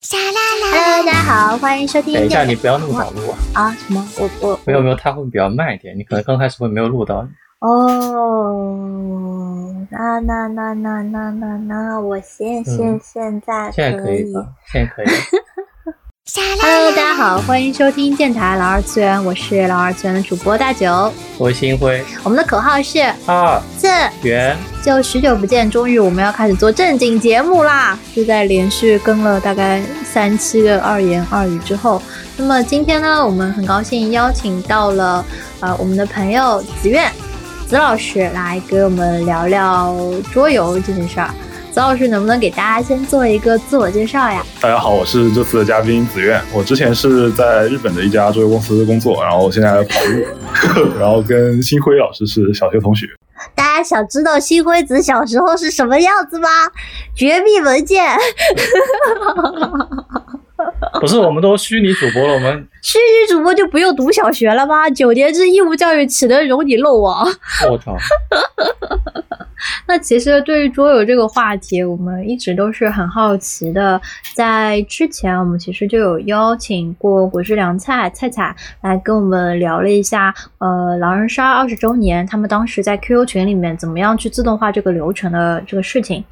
Hello，大家好，欢迎收听。等一下，你不要那么早录啊！啊？什么？我我没有没有，它会比较慢一点，你可能刚开始会没有录到。哦，那那那那那那那，我现现现在现在可以了，现在可以。Hello，大家好，欢迎收听电台老二次元，我是老二次元的主播大九，我是星辉，我们的口号是二次元，就许久不见，终于我们要开始做正经节目啦！就在连续更了大概三期的二言二语之后，那么今天呢，我们很高兴邀请到了呃我们的朋友子苑子老师来给我们聊聊桌游这件事儿。子老师能不能给大家先做一个自我介绍呀？大家好，我是这次的嘉宾子苑。我之前是在日本的一家桌游公司工作，然后现在跑路，然后跟新辉老师是小学同学。大家想知道新辉子小时候是什么样子吗？绝密文件。不是，我们都虚拟主播了，我们虚拟主播就不用读小学了吗？九年制义务教育岂能容你漏网？我操！那其实对于桌游这个话题，我们一直都是很好奇的。在之前，我们其实就有邀请过果汁凉菜菜菜来跟我们聊了一下，呃，狼人杀二十周年，他们当时在 QQ 群里面怎么样去自动化这个流程的这个事情。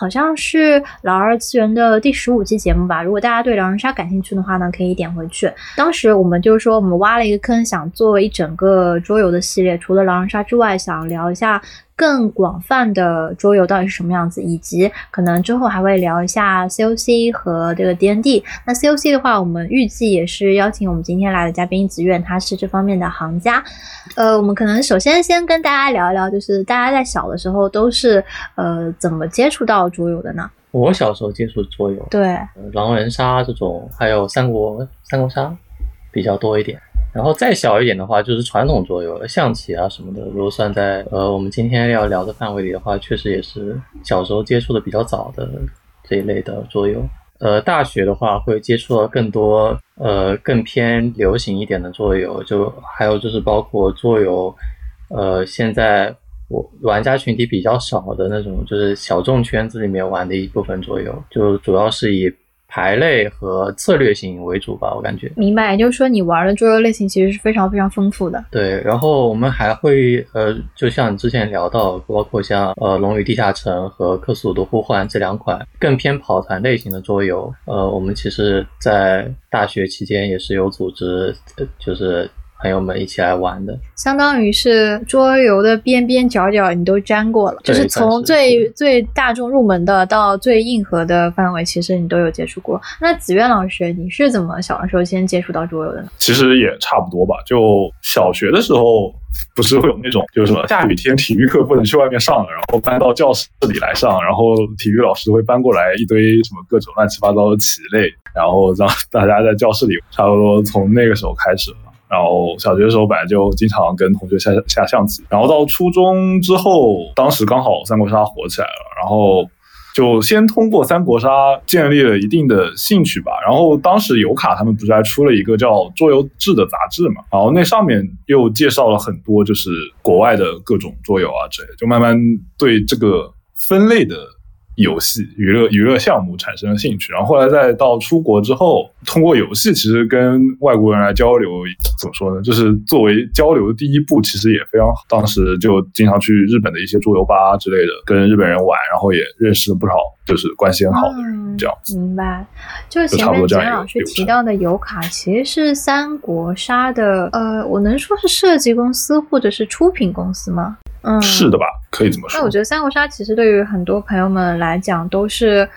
好像是老二次元的第十五期节目吧。如果大家对狼人杀感兴趣的话呢，可以点回去。当时我们就是说，我们挖了一个坑，想做一整个桌游的系列，除了狼人杀之外，想聊一下。更广泛的桌游到底是什么样子，以及可能之后还会聊一下 COC 和这个 DND。那 COC 的话，我们预计也是邀请我们今天来的嘉宾子苑，他是这方面的行家。呃，我们可能首先先跟大家聊一聊，就是大家在小的时候都是呃怎么接触到桌游的呢？我小时候接触桌游，对狼人杀这种，还有三国三国杀比较多一点。然后再小一点的话，就是传统桌游，象棋啊什么的。如果算在呃我们今天要聊的范围里的话，确实也是小时候接触的比较早的这一类的桌游。呃，大学的话会接触到更多呃更偏流行一点的桌游，就还有就是包括桌游，呃现在我玩家群体比较少的那种，就是小众圈子里面玩的一部分桌游，就主要是以。牌类和策略型为主吧，我感觉。明白，也就是说你玩的桌游类型其实是非常非常丰富的。对，然后我们还会呃，就像之前聊到，包括像呃《龙与地下城》和《克苏鲁的呼唤》这两款更偏跑团类型的桌游，呃，我们其实在大学期间也是有组织，就是。朋友们一起来玩的，相当于是桌游的边边角角你都沾过了，就是从最最大众入门的到最硬核的范围，其实你都有接触过。那子苑老师，你是怎么小的时候先接触到桌游的呢？其实也差不多吧，就小学的时候不是会有那种，就是什么下雨天体育课不能去外面上了，然后搬到教室里来上，然后体育老师会搬过来一堆什么各种乱七八糟的棋类，然后让大家在教室里，差不多从那个时候开始。然后小学的时候本来就经常跟同学下下象棋，然后到初中之后，当时刚好三国杀火起来了，然后就先通过三国杀建立了一定的兴趣吧。然后当时尤卡他们不是还出了一个叫《桌游志》的杂志嘛，然后那上面又介绍了很多就是国外的各种桌游啊之类，就慢慢对这个分类的。游戏娱乐娱乐项目产生了兴趣，然后后来再到出国之后，通过游戏其实跟外国人来交流，怎么说呢？就是作为交流的第一步，其实也非常好。当时就经常去日本的一些桌游吧之类的，跟日本人玩，然后也认识了不少就是关系很好的人，这样子。明白。就是前面简老师提到的游卡，其实是三国杀的，呃，我能说是设计公司或者是出品公司吗？嗯，是的吧？可以这么说。那我觉得三国杀其实对于很多朋友们来讲，都是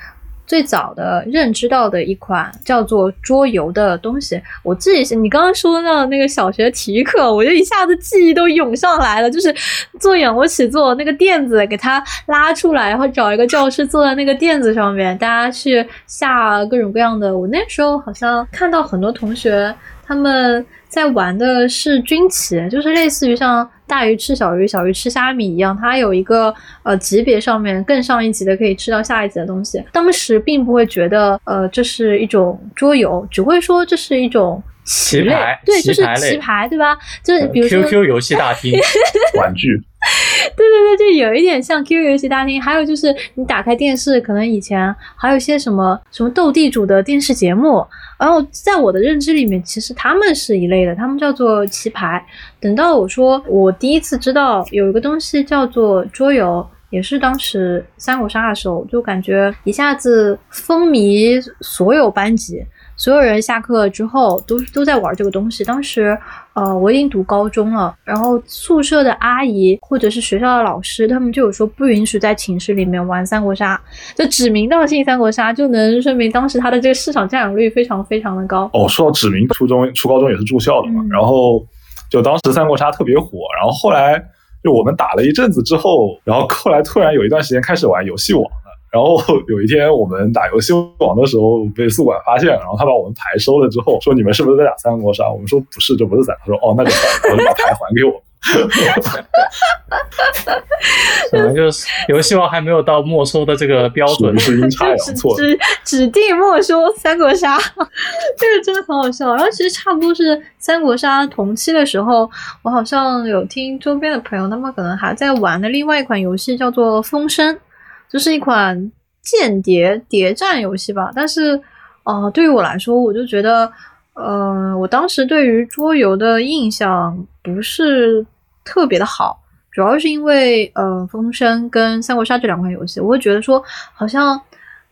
最早的认知到的一款叫做桌游的东西。我自己是，你刚刚说到那个小学体育课，我就一下子记忆都涌上来了，就是做仰卧起坐，那个垫子给它拉出来，然后找一个教室坐在那个垫子上面，大家去下各种各样的。我那时候好像看到很多同学他们在玩的是军棋，就是类似于像。大鱼吃小鱼，小鱼吃虾米一样，它有一个呃级别上面更上一级的可以吃到下一级的东西。当时并不会觉得呃这是一种桌游，只会说这是一种棋类，对，就是棋牌，对吧？就是比如说 QQ 游戏大厅 玩具。对对对，就有一点像 QQ 游戏大厅。还有就是你打开电视，可能以前还有一些什么什么斗地主的电视节目。然后在我的认知里面，其实他们是一类的，他们叫做棋牌。等到我说我第一次知道有一个东西叫做桌游，也是当时三国杀的时候，就感觉一下子风靡所有班级。所有人下课之后都都在玩这个东西。当时，呃，我已经读高中了，然后宿舍的阿姨或者是学校的老师，他们就有说不允许在寝室里面玩三国杀，就指名道姓三国杀，就能说明当时它的这个市场占有率非常非常的高。哦，说到指名，初中、初高中也是住校的嘛，然后就当时三国杀特别火，然后后来就我们打了一阵子之后，然后后来突然有一段时间开始玩游戏网。然后 有一天我们打游戏网的时候被宿管发现，然后他把我们牌收了之后说：“你们是不是在打三国杀？”我们说：“不是，这不是在。”他说：“哦，那就算了，我就把牌还给我。”可能就是游戏王还没有到没收的这个标准，是阴差阳错，指指定没收三国杀，这个真的很好笑。然后其实差不多是三国杀同期的时候，我好像有听周边的朋友，他们可能还在玩的另外一款游戏叫做《风声》。这是一款间谍谍战游戏吧，但是，呃，对于我来说，我就觉得，呃，我当时对于桌游的印象不是特别的好，主要是因为，呃，《风声》跟《三国杀》这两款游戏，我会觉得说，好像，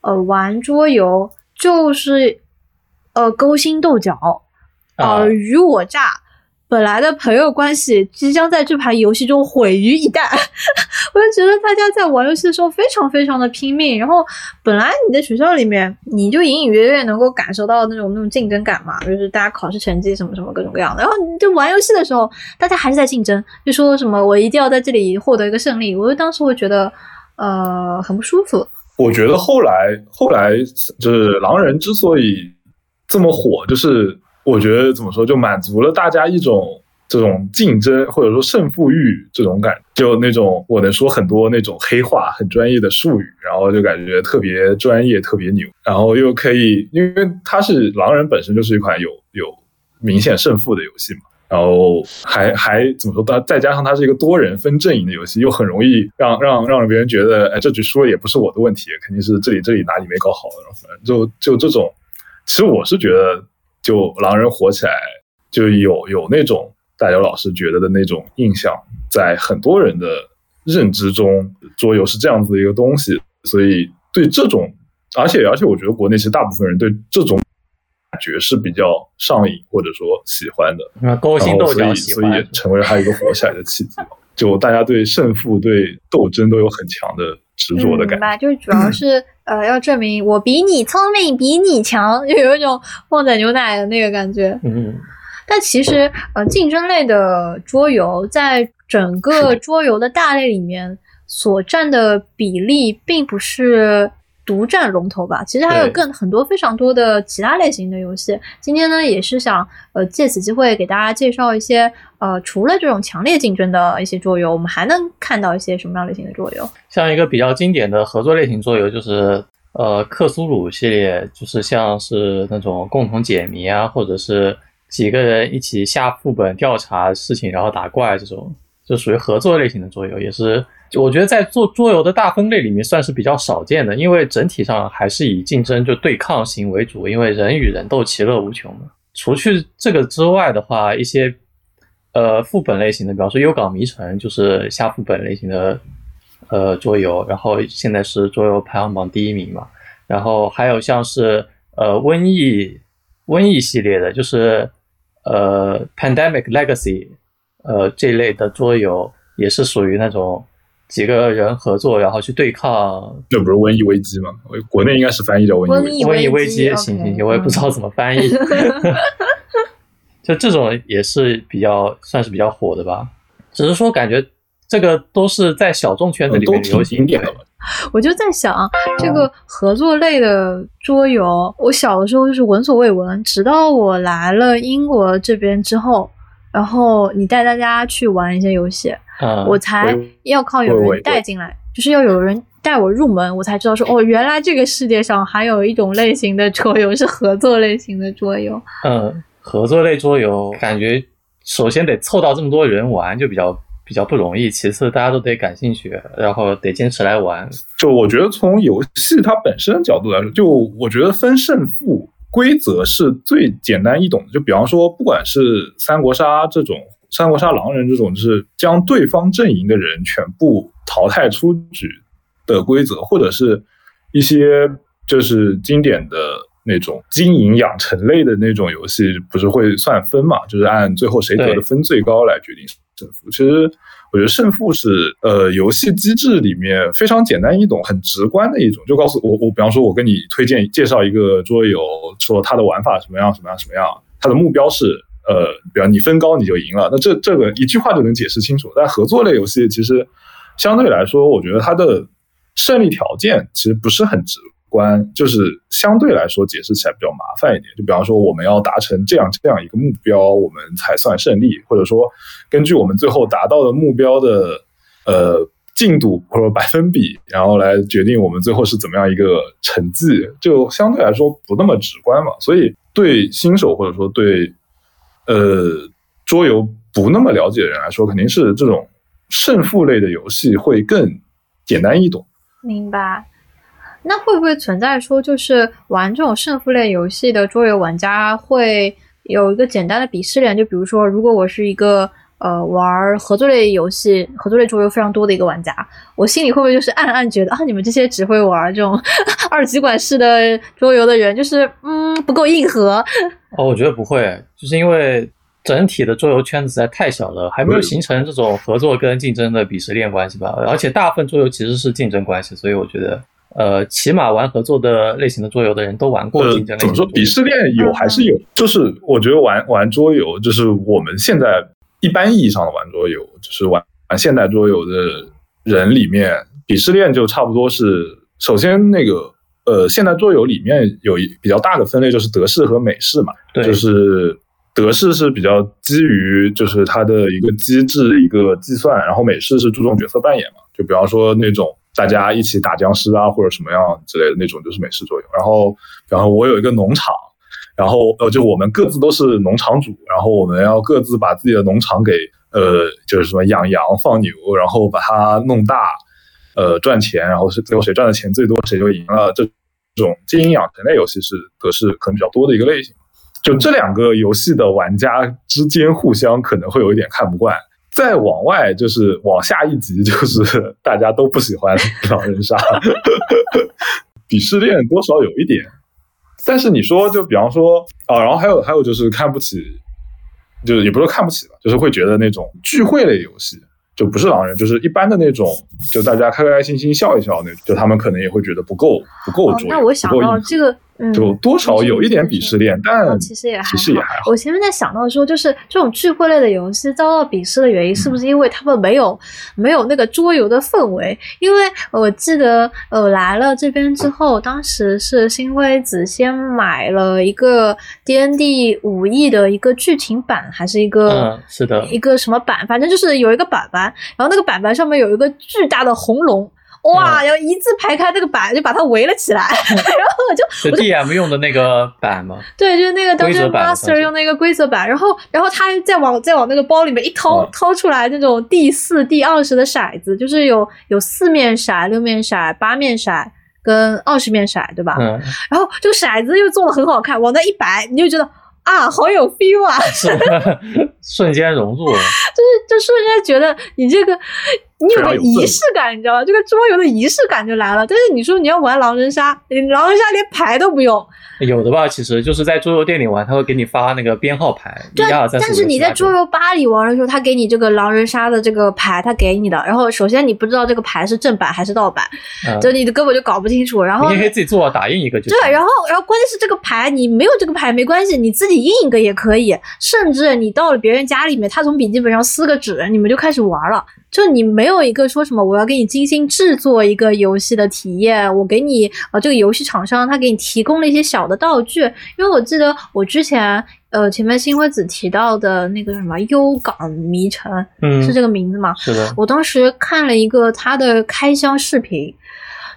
呃，玩桌游就是，呃，勾心斗角，尔虞我诈。本来的朋友关系即将在这盘游戏中毁于一旦，我就觉得大家在玩游戏的时候非常非常的拼命。然后本来你在学校里面，你就隐隐约约能够感受到那种那种竞争感嘛，就是大家考试成绩什么什么各种各样的。然后你就玩游戏的时候，大家还是在竞争，就说什么我一定要在这里获得一个胜利。我就当时会觉得，呃，很不舒服。我觉得后来后来就是狼人之所以这么火，就是。我觉得怎么说，就满足了大家一种这种竞争或者说胜负欲这种感，就那种我能说很多那种黑话、很专业的术语，然后就感觉特别专业、特别牛，然后又可以，因为它是狼人本身就是一款有有明显胜负的游戏嘛，然后还还怎么说，但再加上它是一个多人分阵营的游戏，又很容易让让让别人觉得，哎，这局输了也不是我的问题，肯定是这里这里哪里没搞好，然后反正就就这种，其实我是觉得。就狼人火起来，就有有那种大刘老师觉得的那种印象，在很多人的认知中，桌游是这样子的一个东西，所以对这种，而且而且我觉得国内其实大部分人对这种感觉是比较上瘾或者说喜欢的，勾心斗角所以所以成为他一个火起来的契机。就大家对胜负、对斗争都有很强的执着的感觉，就是主要是。呃，要证明我比你聪明，比你强，就 有一种旺仔牛奶的那个感觉。嗯，但其实，呃，竞争类的桌游在整个桌游的大类里面所占的比例，并不是。独占龙头吧，其实还有更很多非常多的其他类型的游戏。今天呢，也是想呃借此机会给大家介绍一些呃除了这种强烈竞争的一些桌游，我们还能看到一些什么样类型的桌游？像一个比较经典的合作类型桌游，就是呃克苏鲁系列，就是像是那种共同解谜啊，或者是几个人一起下副本调查事情，然后打怪这种，就属于合作类型的桌游，也是。我觉得在做桌游的大分类里面算是比较少见的，因为整体上还是以竞争就对抗型为主，因为人与人斗其乐无穷嘛。除去这个之外的话，一些呃副本类型的，比方说《幽港迷城》就是下副本类型的呃桌游，然后现在是桌游排行榜第一名嘛。然后还有像是呃瘟疫瘟疫系列的，就是呃 Pandemic Legacy 呃这类的桌游，也是属于那种。几个人合作，然后去对抗，那不是瘟疫危机吗？国内应该是翻译叫瘟疫瘟疫危机。行行行，我也不知道怎么翻译。就这种也是比较算是比较火的吧，只是说感觉这个都是在小众圈子里面流行点的。我就在想，这个合作类的桌游，我小的时候就是闻所未闻，直到我来了英国这边之后，然后你带大家去玩一些游戏。我才要靠有人带进来，就是要有人带我入门，我才知道说哦，原来这个世界上还有一种类型的桌游是合作类型的桌游。嗯，合作类桌游感觉首先得凑到这么多人玩就比较比比较不容易，其次大家都得感兴趣，然后得坚持来玩。就我觉得从游戏它本身角度来说，就我觉得分胜负规则是最简单易懂的。就比方说，不管是三国杀这种。三国杀狼人这种就是将对方阵营的人全部淘汰出局的规则，或者是一些就是经典的那种经营养成类的那种游戏，不是会算分嘛？就是按最后谁得的分最高来决定胜负。其实我觉得胜负是呃游戏机制里面非常简单易懂、很直观的一种。就告诉我，我比方说，我跟你推荐介绍一个桌游，说它的玩法什么样什么样什么样，它的目标是。呃，比方你分高你就赢了，那这这个一句话就能解释清楚。但合作类游戏其实相对来说，我觉得它的胜利条件其实不是很直观，就是相对来说解释起来比较麻烦一点。就比方说，我们要达成这样这样一个目标，我们才算胜利，或者说根据我们最后达到的目标的呃进度或者百分比，然后来决定我们最后是怎么样一个成绩，就相对来说不那么直观嘛。所以对新手或者说对呃，桌游不那么了解的人来说，肯定是这种胜负类的游戏会更简单易懂。明白。那会不会存在说，就是玩这种胜负类游戏的桌游玩家会有一个简单的鄙视链？就比如说，如果我是一个呃玩合作类游戏、合作类桌游非常多的一个玩家，我心里会不会就是暗暗觉得啊，你们这些只会玩这种 二极管式的桌游的人，就是嗯不够硬核？哦，我觉得不会，就是因为整体的桌游圈子实在太小了，还没有形成这种合作跟竞争的鄙视链关系吧。而且大部分桌游其实是竞争关系，所以我觉得，呃，起码玩合作的类型的桌游的人都玩过竞争类型。怎么说鄙视链有还是有？就是我觉得玩玩桌游，就是我们现在一般意义上的玩桌游，就是玩玩现代桌游的人里面，鄙视链就差不多是首先那个。呃，现代桌游里面有一比较大的分类，就是德式和美式嘛。对，就是德式是比较基于就是它的一个机制、一个计算，然后美式是注重角色扮演嘛。就比方说那种大家一起打僵尸啊，或者什么样之类的那种，就是美式桌游。然后，然后我有一个农场，然后呃，就我们各自都是农场主，然后我们要各自把自己的农场给呃，就是什么养羊、放牛，然后把它弄大。呃，赚钱，然后是最后谁赚的钱最多，谁就赢了。这种经营养成类游戏是格式可能比较多的一个类型。就这两个游戏的玩家之间互相可能会有一点看不惯。再往外就是往下一级，就是大家都不喜欢 狼人杀，鄙视链多少有一点。但是你说，就比方说啊，然后还有还有就是看不起，就是也不是看不起吧，就是会觉得那种聚会类游戏。就不是狼人，就是一般的那种，就大家开开心心笑一笑那种，就他们可能也会觉得不够不够那我想到这个。就多少有一点鄙视链，但其实也其实也还好。我前面在想到说，就是这种聚会类的游戏遭到鄙视的原因，是不是因为他们没有没有那个桌游的氛围？因为我记得呃来了这边之后，当时是新辉子先买了一个 D N D 五 E 的一个剧情版，还是一个嗯是的一个什么版，反正就是有一个板板，然后那个板板上面有一个巨大的红龙。哇！要一字排开那个板，就把它围了起来，然后我就是 D M 用的那个板吗？对，就是那个当时 Master 用那个规则板，然后，然后他再往再往那个包里面一掏，掏出来那种第四、第二十的骰子，就是有有四面骰、六面骰、八面骰跟二十面骰，对吧？嗯。然后这个骰子又做的很好看，往那一摆，你就觉得。啊，好有 feel 啊！瞬间融入了，就是就瞬间觉得你这个你有个仪式感，你知道吧？这个桌游的仪式感就来了。但是你说你要玩狼人杀，狼人杀连牌都不用。有的吧，其实就是在桌游店里玩，他会给你发那个编号牌，对，但是你在桌游吧里玩的时候，他给你这个狼人杀的这个牌，他给你的。然后首先你不知道这个牌是正版还是盗版，就你的根本就搞不清楚。然后你可以自己做打印一个就。对，然后然后关键是这个牌你没有这个牌没关系，你自己印一个也可以。甚至你到了别人家里面，他从笔记本上撕个纸，你们就开始玩了。就你没有一个说什么我要给你精心制作一个游戏的体验，我给你呃这个游戏厂商他给你提供了一些小的道具，因为我记得我之前呃前面新辉子提到的那个什么幽港迷城，嗯，是这个名字吗？是的，我当时看了一个他的开箱视频，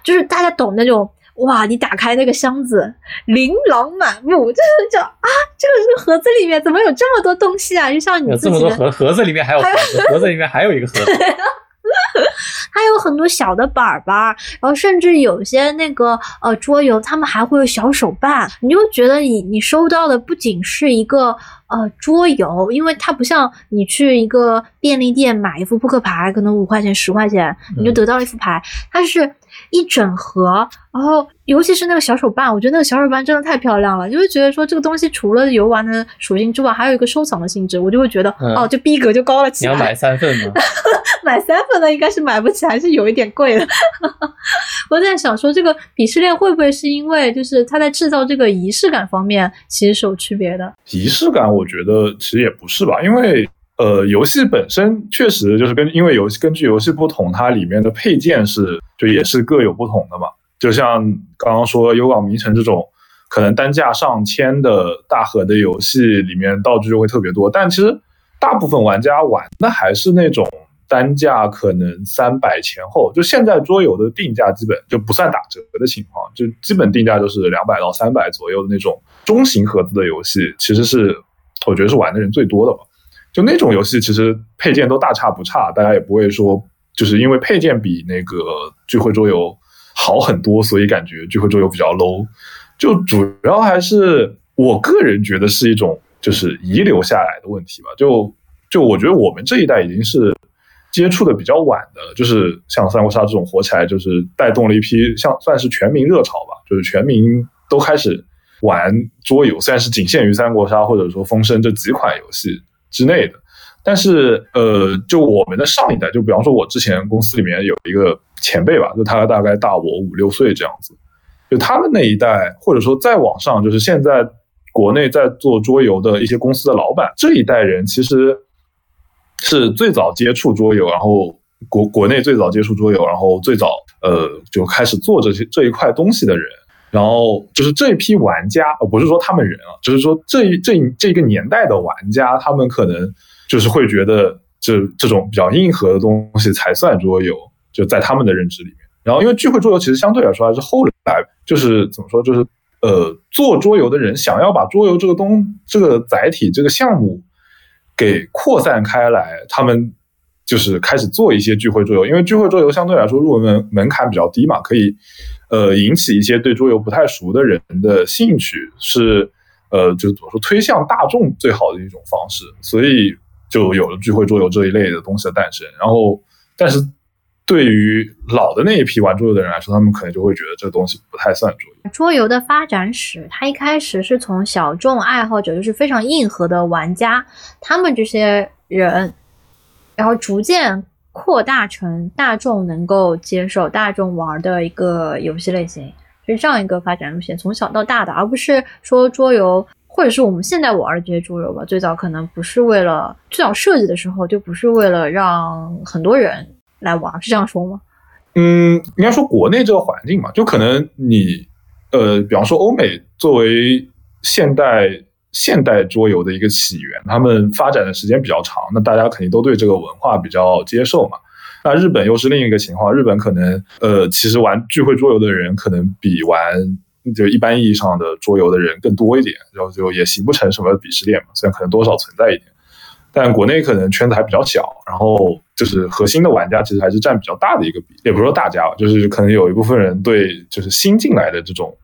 就是大家懂那种哇，你打开那个箱子，琳琅满目，就是叫啊，这个是盒子里面怎么有这么多东西啊？就像你有这么多盒，盒子里面还有盒子，盒子里面还有一个盒子。还有很多小的板儿吧，然后甚至有些那个呃桌游，他们还会有小手办，你就觉得你你收到的不仅是一个呃桌游，因为它不像你去一个便利店买一副扑克牌，可能五块钱十块钱你就得到了一副牌，它是一整盒，然后尤其是那个小手办，我觉得那个小手办真的太漂亮了，就会觉得说这个东西除了游玩的属性之外，还有一个收藏的性质，我就会觉得哦，这逼格就高了起来。你要买三份吗？买三份的应该是买不起，还是有一点贵的。我在想说，这个鄙视链会不会是因为就是它在制造这个仪式感方面其实是有区别的？仪式感，我觉得其实也不是吧，因为呃，游戏本身确实就是跟因为游戏根据游戏不同，它里面的配件是就也是各有不同的嘛。就像刚刚说《幽港迷城》这种可能单价上千的大盒的游戏，里面道具就会特别多，但其实大部分玩家玩的还是那种。单价可能三百前后，就现在桌游的定价基本就不算打折的情况，就基本定价就是两百到三百左右的那种中型盒子的游戏，其实是我觉得是玩的人最多的吧。就那种游戏，其实配件都大差不差，大家也不会说就是因为配件比那个聚会桌游好很多，所以感觉聚会桌游比较 low。就主要还是我个人觉得是一种就是遗留下来的问题吧。就就我觉得我们这一代已经是。接触的比较晚的，就是像三国杀这种火起来，就是带动了一批像算是全民热潮吧，就是全民都开始玩桌游，虽然是仅限于三国杀或者说风声这几款游戏之内的，但是呃，就我们的上一代，就比方说我之前公司里面有一个前辈吧，就他大概大我五六岁这样子，就他们那一代，或者说再往上，就是现在国内在做桌游的一些公司的老板，这一代人其实。是最早接触桌游，然后国国内最早接触桌游，然后最早呃就开始做这些这一块东西的人，然后就是这一批玩家，呃不是说他们人啊，就是说这一这一这个年代的玩家，他们可能就是会觉得这这种比较硬核的东西才算桌游，就在他们的认知里面。然后因为聚会桌游其实相对来说还是后来就是怎么说，就是呃做桌游的人想要把桌游这个东这个载体这个项目。给扩散开来，他们就是开始做一些聚会桌游，因为聚会桌游相对来说入门门槛比较低嘛，可以呃引起一些对桌游不太熟的人的兴趣，是呃就怎么说推向大众最好的一种方式，所以就有了聚会桌游这一类的东西的诞生。然后，但是。对于老的那一批玩桌游的人来说，他们可能就会觉得这东西不太算桌游。桌游的发展史，它一开始是从小众爱好者，就是非常硬核的玩家，他们这些人，然后逐渐扩大成大众能够接受、大众玩的一个游戏类型，是这样一个发展路线，从小到大的，而不是说桌游，或者是我们现在玩的这些桌游吧。最早可能不是为了，最早设计的时候就不是为了让很多人。来玩是这样说吗？嗯，应该说国内这个环境嘛，就可能你，呃，比方说欧美作为现代现代桌游的一个起源，他们发展的时间比较长，那大家肯定都对这个文化比较接受嘛。那日本又是另一个情况，日本可能，呃，其实玩聚会桌游的人可能比玩就一般意义上的桌游的人更多一点，然后就也形不成什么鄙视链嘛，虽然可能多少存在一点。但国内可能圈子还比较小，然后就是核心的玩家其实还是占比较大的一个比，也不是说大家，就是可能有一部分人对就是新进来的这种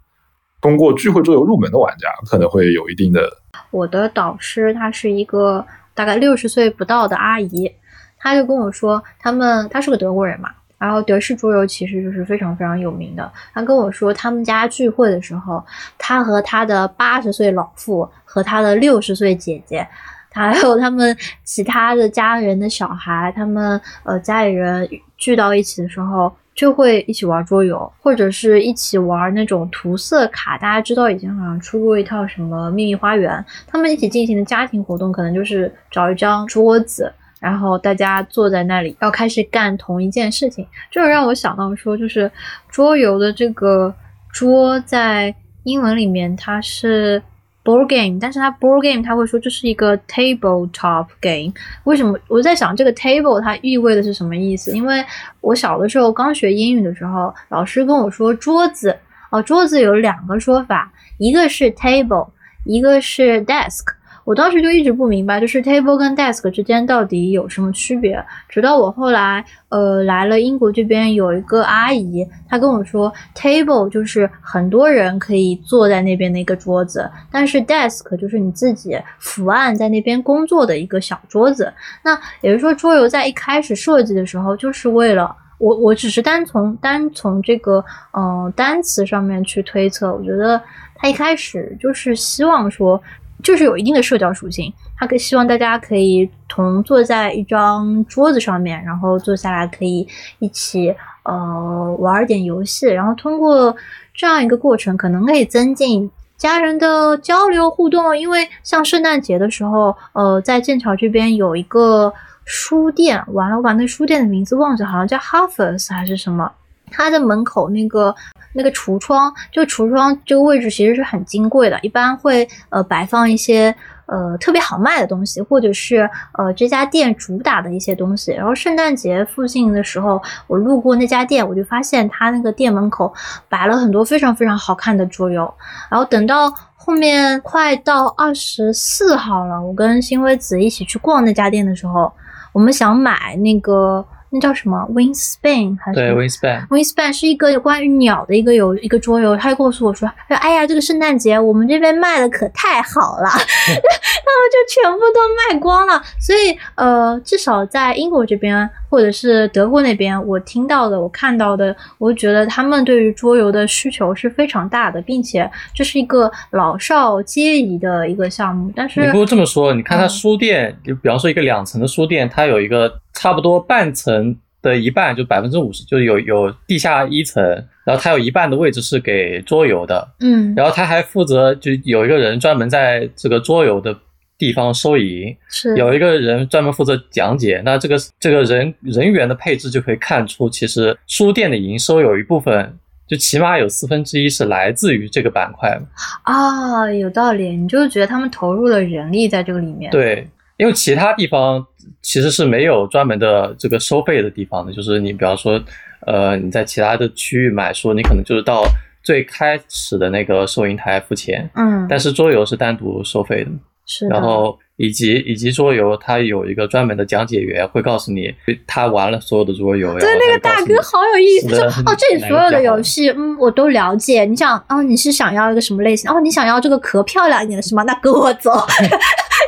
通过聚会桌游入门的玩家可能会有一定的。我的导师她是一个大概六十岁不到的阿姨，她就跟我说，他们她是个德国人嘛，然后德式桌游其实就是非常非常有名的。她跟我说，他们家聚会的时候，他和他的八十岁老父和他的六十岁姐姐。还有他们其他的家人的小孩，他们呃家里人聚到一起的时候，就会一起玩桌游，或者是一起玩那种涂色卡。大家知道以前好像出过一套什么秘密花园，他们一起进行的家庭活动，可能就是找一张桌子，然后大家坐在那里，要开始干同一件事情。这让我想到说，就是桌游的这个桌在英文里面它是。Board game，但是它 board game，他会说这是一个 tabletop game。为什么？我在想这个 table 它意味的是什么意思？因为我小的时候刚学英语的时候，老师跟我说桌子哦，桌子有两个说法，一个是 table，一个是 desk。我当时就一直不明白，就是 table 跟 desk 之间到底有什么区别。直到我后来呃来了英国这边，有一个阿姨，她跟我说，table 就是很多人可以坐在那边的一个桌子，但是 desk 就是你自己伏案在那边工作的一个小桌子。那也就是说，桌游在一开始设计的时候，就是为了我，我只是单从单从这个嗯单词上面去推测，我觉得它一开始就是希望说。就是有一定的社交属性，他可希望大家可以同坐在一张桌子上面，然后坐下来可以一起呃玩点游戏，然后通过这样一个过程，可能可以增进家人的交流互动。因为像圣诞节的时候，呃，在剑桥这边有一个书店，完了我把那书店的名字忘记，好像叫 Harvest 还是什么，它的门口那个。那个橱窗，就橱窗这个位置其实是很金贵的，一般会呃摆放一些呃特别好卖的东西，或者是呃这家店主打的一些东西。然后圣诞节附近的时候，我路过那家店，我就发现他那个店门口摆了很多非常非常好看的桌游。然后等到后面快到二十四号了，我跟新辉子一起去逛那家店的时候，我们想买那个。那叫什么？Wingspan 还是？对，Wingspan。Wingspan 是一个关于鸟的一个游一个桌游。他就告诉我说：“说哎呀，这个圣诞节我们这边卖的可太好了，他们就全部都卖光了。所以呃，至少在英国这边或者是德国那边，我听到的、我看到的，我觉得他们对于桌游的需求是非常大的，并且这是一个老少皆宜的一个项目。但是你不如这么说，你看它书店，就比方说一个两层的书店，它有一个。差不多半层的一半，就百分之五十，就是有有地下一层，然后它有一半的位置是给桌游的，嗯，然后他还负责就有一个人专门在这个桌游的地方收银，是有一个人专门负责讲解。那这个这个人人员的配置就可以看出，其实书店的营收有一部分，就起码有四分之一是来自于这个板块啊，有道理，你就是觉得他们投入了人力在这个里面，对。因为其他地方其实是没有专门的这个收费的地方的，就是你比方说，呃，你在其他的区域买书，你可能就是到最开始的那个收银台付钱，嗯，但是桌游是单独收费的，是，然后以及以及桌游，它有一个专门的讲解员会告诉你他玩了所有的桌游，对，那个大哥好有意思，说哦，这里所有的游戏，嗯，我都了解，你想，哦，你是想要一个什么类型？哦，你想要这个壳漂亮一点的是吗？那跟我走。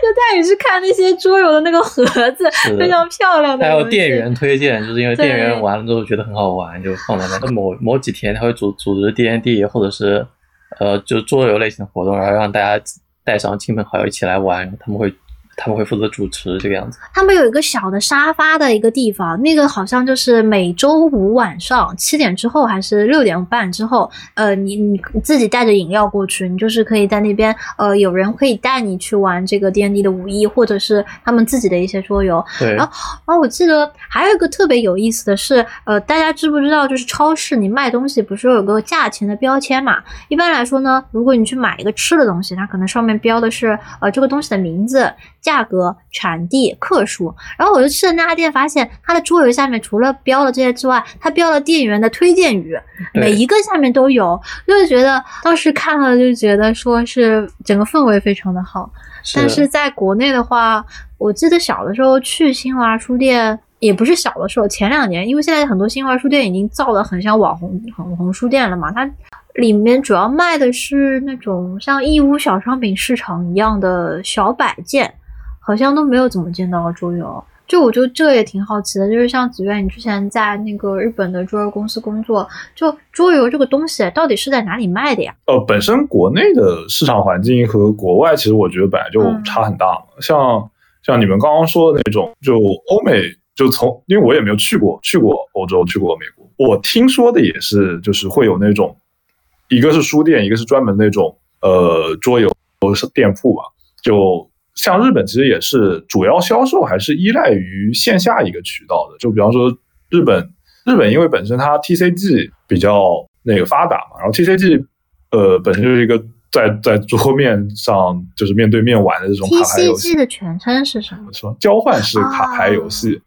就带你去看那些桌游的那个盒子，非常漂亮的。还有店员推荐，就是因为店员玩了之后觉得很好玩，就放在那。某某几天他会组组织 D N D 或者是呃就桌游类型的活动，然后让大家带上亲朋好友一起来玩，他们会。他们会负责主持这个样子。他们有一个小的沙发的一个地方，那个好像就是每周五晚上七点之后还是六点半之后，呃，你你自己带着饮料过去，你就是可以在那边，呃，有人可以带你去玩这个 D N D 的五一，或者是他们自己的一些桌游。对。然后，然后我记得还有一个特别有意思的是，呃，大家知不知道，就是超市你卖东西不是有个价钱的标签嘛？一般来说呢，如果你去买一个吃的东西，它可能上面标的是呃这个东西的名字。价格、产地、克数，然后我就去了那家店，发现它的桌游下面除了标了这些之外，它标了店员的推荐语，每一个下面都有，就是觉得当时看了就觉得说是整个氛围非常的好。但是在国内的话，我记得小的时候去新华书店，也不是小的时候，前两年，因为现在很多新华书店已经造的很像网红网红书店了嘛，它。里面主要卖的是那种像义乌小商品市场一样的小摆件。好像都没有怎么见到桌游，就我觉得这也挺好奇的。就是像子苑，你之前在那个日本的桌游公司工作，就桌游这个东西到底是在哪里卖的呀？呃，本身国内的市场环境和国外其实我觉得本来就差很大嘛。像像你们刚刚说的那种，就欧美，就从因为我也没有去过，去过欧洲，去过美国，我听说的也是，就是会有那种，一个是书店，一个是专门那种呃桌游店铺吧，就。像日本其实也是主要销售还是依赖于线下一个渠道的，就比方说日本，日本因为本身它 TCG 比较那个发达嘛，然后 TCG 呃本身就是一个在在桌面上就是面对面玩的这种卡牌游戏。TCG 的全称是什么？说交换式卡牌游戏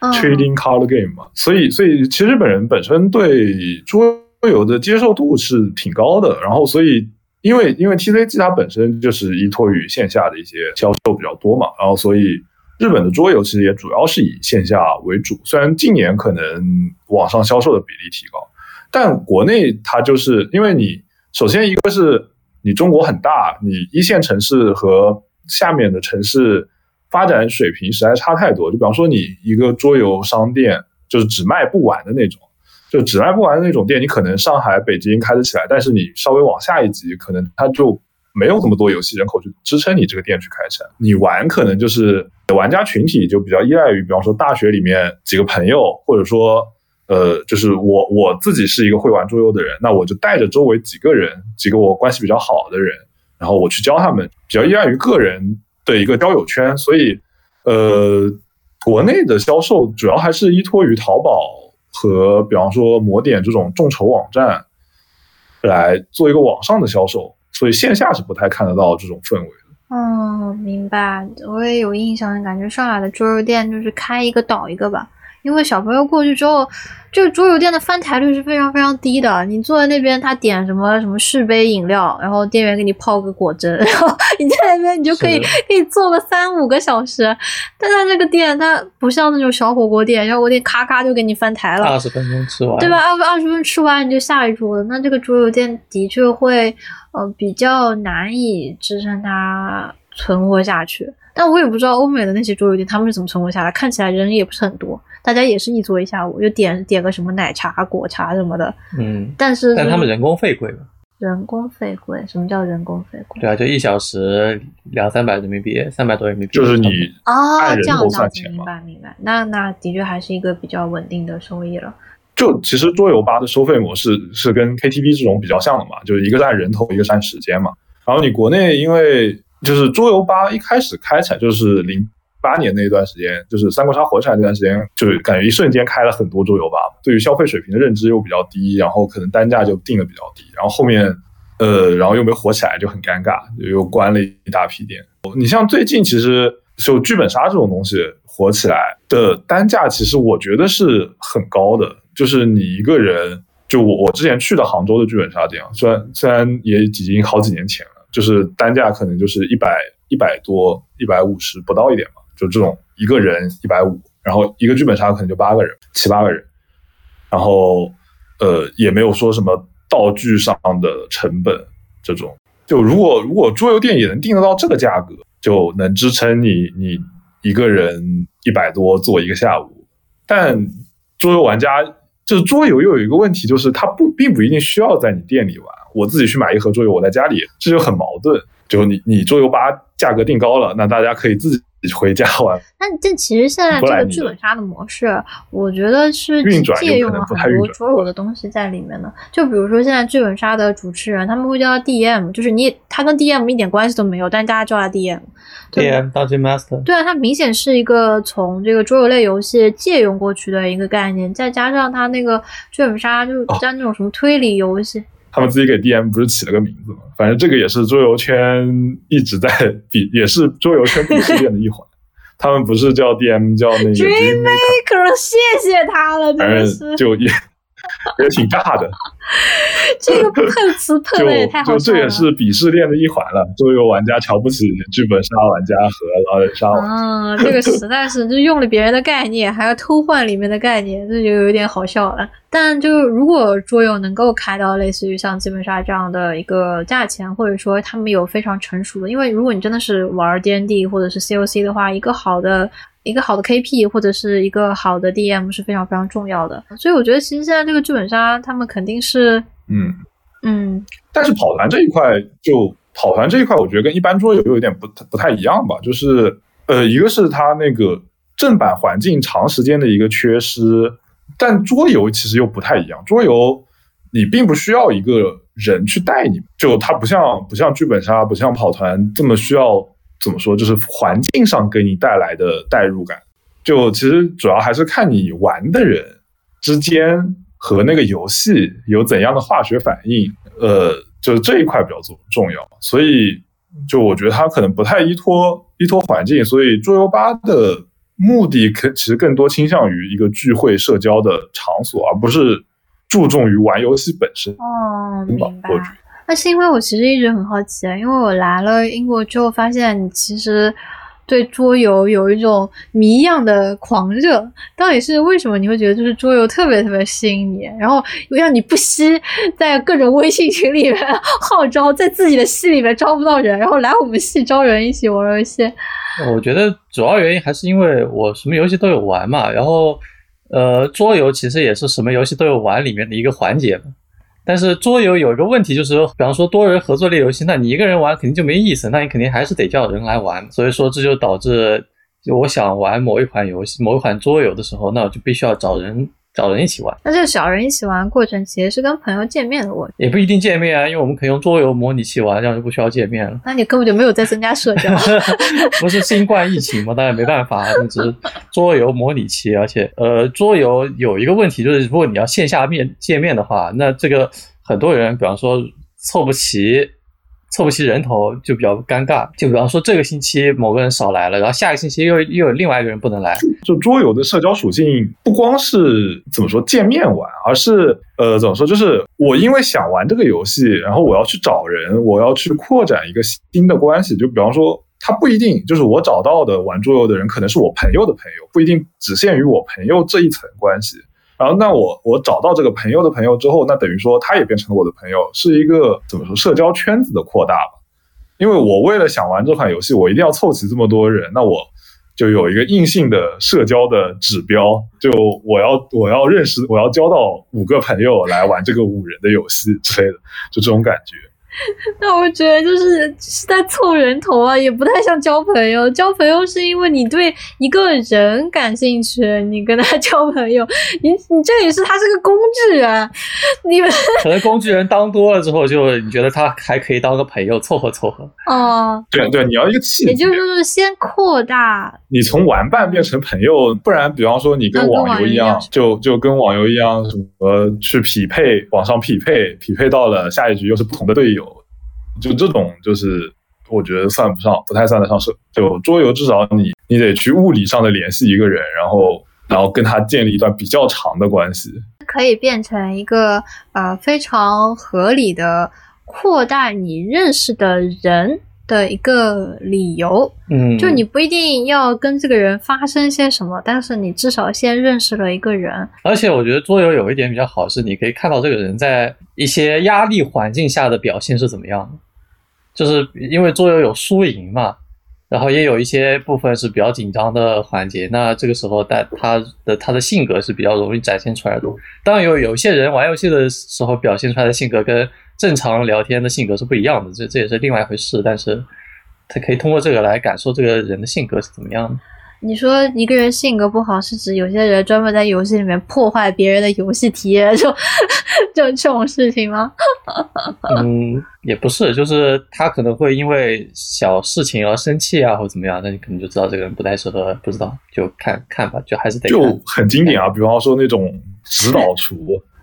，Trading Card Game 嘛，所以所以其实日本人本身对桌游的接受度是挺高的，然后所以因为因为 TCG 它本身就是依托于线下的一些销售比较多嘛，然后所以日本的桌游其实也主要是以线下为主，虽然近年可能网上销售的比例提高，但国内它就是因为你首先一个是你中国很大，你一线城市和下面的城市发展水平实在差太多，就比方说你一个桌游商店就是只卖不完的那种。就只卖不完的那种店，你可能上海、北京开得起来，但是你稍微往下一级，可能它就没有这么多游戏人口去支撑你这个店去开起来。你玩可能就是玩家群体就比较依赖于，比方说大学里面几个朋友，或者说呃，就是我我自己是一个会玩桌游的人，那我就带着周围几个人，几个我关系比较好的人，然后我去教他们，比较依赖于个人的一个交友圈。所以，呃，国内的销售主要还是依托于淘宝。和比方说魔点这种众筹网站来做一个网上的销售，所以线下是不太看得到这种氛围的。哦，明白。我也有印象，感觉上海的桌游店就是开一个倒一个吧。因为小朋友过去之后，这个桌游店的翻台率是非常非常低的。你坐在那边，他点什么什么续杯饮料，然后店员给你泡个果汁，然后 你在那边你就可以可以坐个三五个小时。但他这个店，它不像那种小火锅店，小火锅店咔咔就给你翻台了，二十分钟吃完，对吧？二二十分钟吃完你就下一桌了。那这个桌游店的确会呃比较难以支撑它存活下去。但我也不知道欧美的那些桌游店他们是怎么存活下来，看起来人也不是很多。大家也是一坐一下午，就点点个什么奶茶、果茶什么的。嗯，但是但他们人工费贵吧？人工费贵？什么叫人工费贵？对啊，就一小时两三百人民币，三百多人民币。就是你啊，这样子算钱明白明白。那那的确还是一个比较稳定的收益了。就其实桌游吧的收费模式是跟 KTV 这种比较像的嘛，就是一个是按人头，一个是按时间嘛。然后你国内因为就是桌游吧一开始开起来就是零。八年那一段时间，就是三国杀火起来那段时间，就是感觉一瞬间开了很多桌游吧。对于消费水平的认知又比较低，然后可能单价就定的比较低。然后后面，呃，然后又没火起来，就很尴尬，又关了一大批店。你像最近其实就剧本杀这种东西火起来的单价，其实我觉得是很高的。就是你一个人，就我我之前去的杭州的剧本杀店，虽然虽然也已经好几年前，就是单价可能就是一百一百多、一百五十不到一点嘛。就这种一个人一百五，然后一个剧本杀可能就八个人七八个人，然后呃也没有说什么道具上的成本这种。就如果如果桌游店也能定得到这个价格，就能支撑你你一个人一百多做一个下午。但桌游玩家就是桌游又有一个问题，就是他不并不一定需要在你店里玩。我自己去买一盒桌游，我在家里这就很矛盾。就你你桌游吧价格定高了，那大家可以自己。回家玩。那这其实现在这个剧本杀的模式，我觉得是借用了很多桌游的东西在里面的。就比如说现在剧本杀的主持人，他们会叫他 DM，就是你他跟 DM 一点关系都没有，但大家叫他 DM。DM Dungeon Master。对啊，它明显是一个从这个桌游类游戏借用过去的一个概念，再加上他那个剧本杀就是加那种什么推理游戏。他们自己给 DM 不是起了个名字吗？反正这个也是桌游圈一直在 比，也是桌游圈鄙视链的一环。他们不是叫 DM，叫那个 Dreammaker，谢谢他了，真的是就也 也挺尬的。这个碰瓷碰的也太好了，就这也是鄙视链的一环了。桌游玩家瞧不起剧本杀玩家和狼人杀玩家。啊，这个实在是就用了别人的概念，还要偷换里面的概念，这就有点好笑了。但就如果桌游能够开到类似于像剧本杀这样的一个价钱，或者说他们有非常成熟的，因为如果你真的是玩 D N D 或者是 C O C 的话，一个好的。一个好的 KP 或者是一个好的 DM 是非常非常重要的，所以我觉得其实现在这个剧本杀他们肯定是，嗯。嗯，但是跑团这一块就跑团这一块，我觉得跟一般桌游有点不不太一样吧，就是呃，一个是它那个正版环境长时间的一个缺失，但桌游其实又不太一样，桌游你并不需要一个人去带你，就它不像不像剧本杀，不像跑团这么需要。怎么说？就是环境上给你带来的代入感，就其实主要还是看你玩的人之间和那个游戏有怎样的化学反应，呃，就是这一块比较重重要。所以，就我觉得它可能不太依托依托环境，所以桌游吧的目的可其实更多倾向于一个聚会社交的场所，而不是注重于玩游戏本身。哦，吧明白我觉。得那是因为我其实一直很好奇啊，因为我来了英国之后，发现你其实对桌游有一种谜一样的狂热。到底是为什么你会觉得就是桌游特别特别吸引你，然后又让你不惜在各种微信群里面 号召，在自己的系里面招不到人，然后来我们系招人一起玩游戏？我觉得主要原因还是因为我什么游戏都有玩嘛，然后呃，桌游其实也是什么游戏都有玩里面的一个环节嘛。但是桌游有一个问题，就是比方说多人合作类游戏，那你一个人玩肯定就没意思，那你肯定还是得叫人来玩。所以说这就导致，我想玩某一款游戏、某一款桌游的时候，那我就必须要找人找人一起玩，那这个小人一起玩过程其实是跟朋友见面的过程，也不一定见面啊，因为我们可以用桌游模拟器玩，这样就不需要见面了。那你根本就没有在增加社交。不是新冠疫情嘛，当然没办法，那只是桌游模拟器，而且呃，桌游有一个问题就是，如果你要线下面见面的话，那这个很多人，比方说凑不齐，凑不齐人头就比较尴尬。就比方说这个星期某个人少来了，然后下个星期又又有另外一个人不能来，就桌游的社交属性不光是怎么说见面玩，而是呃怎么说，就是我因为想玩这个游戏，然后我要去找人，我要去扩展一个新的关系。就比方说，他不一定就是我找到的玩桌游的人，可能是我朋友的朋友，不一定只限于我朋友这一层关系。然后，那我我找到这个朋友的朋友之后，那等于说他也变成了我的朋友，是一个怎么说社交圈子的扩大吧？因为我为了想玩这款游戏，我一定要凑齐这么多人，那我就有一个硬性的社交的指标，就我要我要认识，我要交到五个朋友来玩这个五人的游戏之类的，就这种感觉。那我觉得就是是在凑人头啊，也不太像交朋友。交朋友是因为你对一个人感兴趣，你跟他 交朋友。你你这里是他是个工具人，你们可能工具人当多了之后，就你觉得他还可以当个朋友凑合凑合。哦，对对，你要一个契机，也就是说是先扩大。你从玩伴变成朋友，不然比方说你跟嗯跟网游一样网游一样，就就跟网游一样，什么去匹配，网上匹配，匹配到了下一局又是不同的队友，就这种就是我觉得算不上，不太算得上社。就桌游至少你你得去物理上的联系一个人，然后然后跟他建立一段比较长的关系。可以变成一个呃非常合理的扩大你认识的人的一个理由。嗯，就你不一定要跟这个人发生些什么，但是你至少先认识了一个人。而且我觉得桌游有一点比较好，是你可以看到这个人在一些压力环境下的表现是怎么样的。就是因为桌游有输赢嘛，然后也有一些部分是比较紧张的环节，那这个时候但他的他的性格是比较容易展现出来的。当然有有些人玩游戏的时候表现出来的性格跟正常聊天的性格是不一样的，这这也是另外一回事。但是他可以通过这个来感受这个人的性格是怎么样的。你说一个人性格不好，是指有些人专门在游戏里面破坏别人的游戏体验，就就这种事情吗？嗯，也不是，就是他可能会因为小事情而生气啊，或者怎么样，那你可能就知道这个人不太适合，不知道就看看吧，就还是得就。很经典啊，比方说那种指导厨，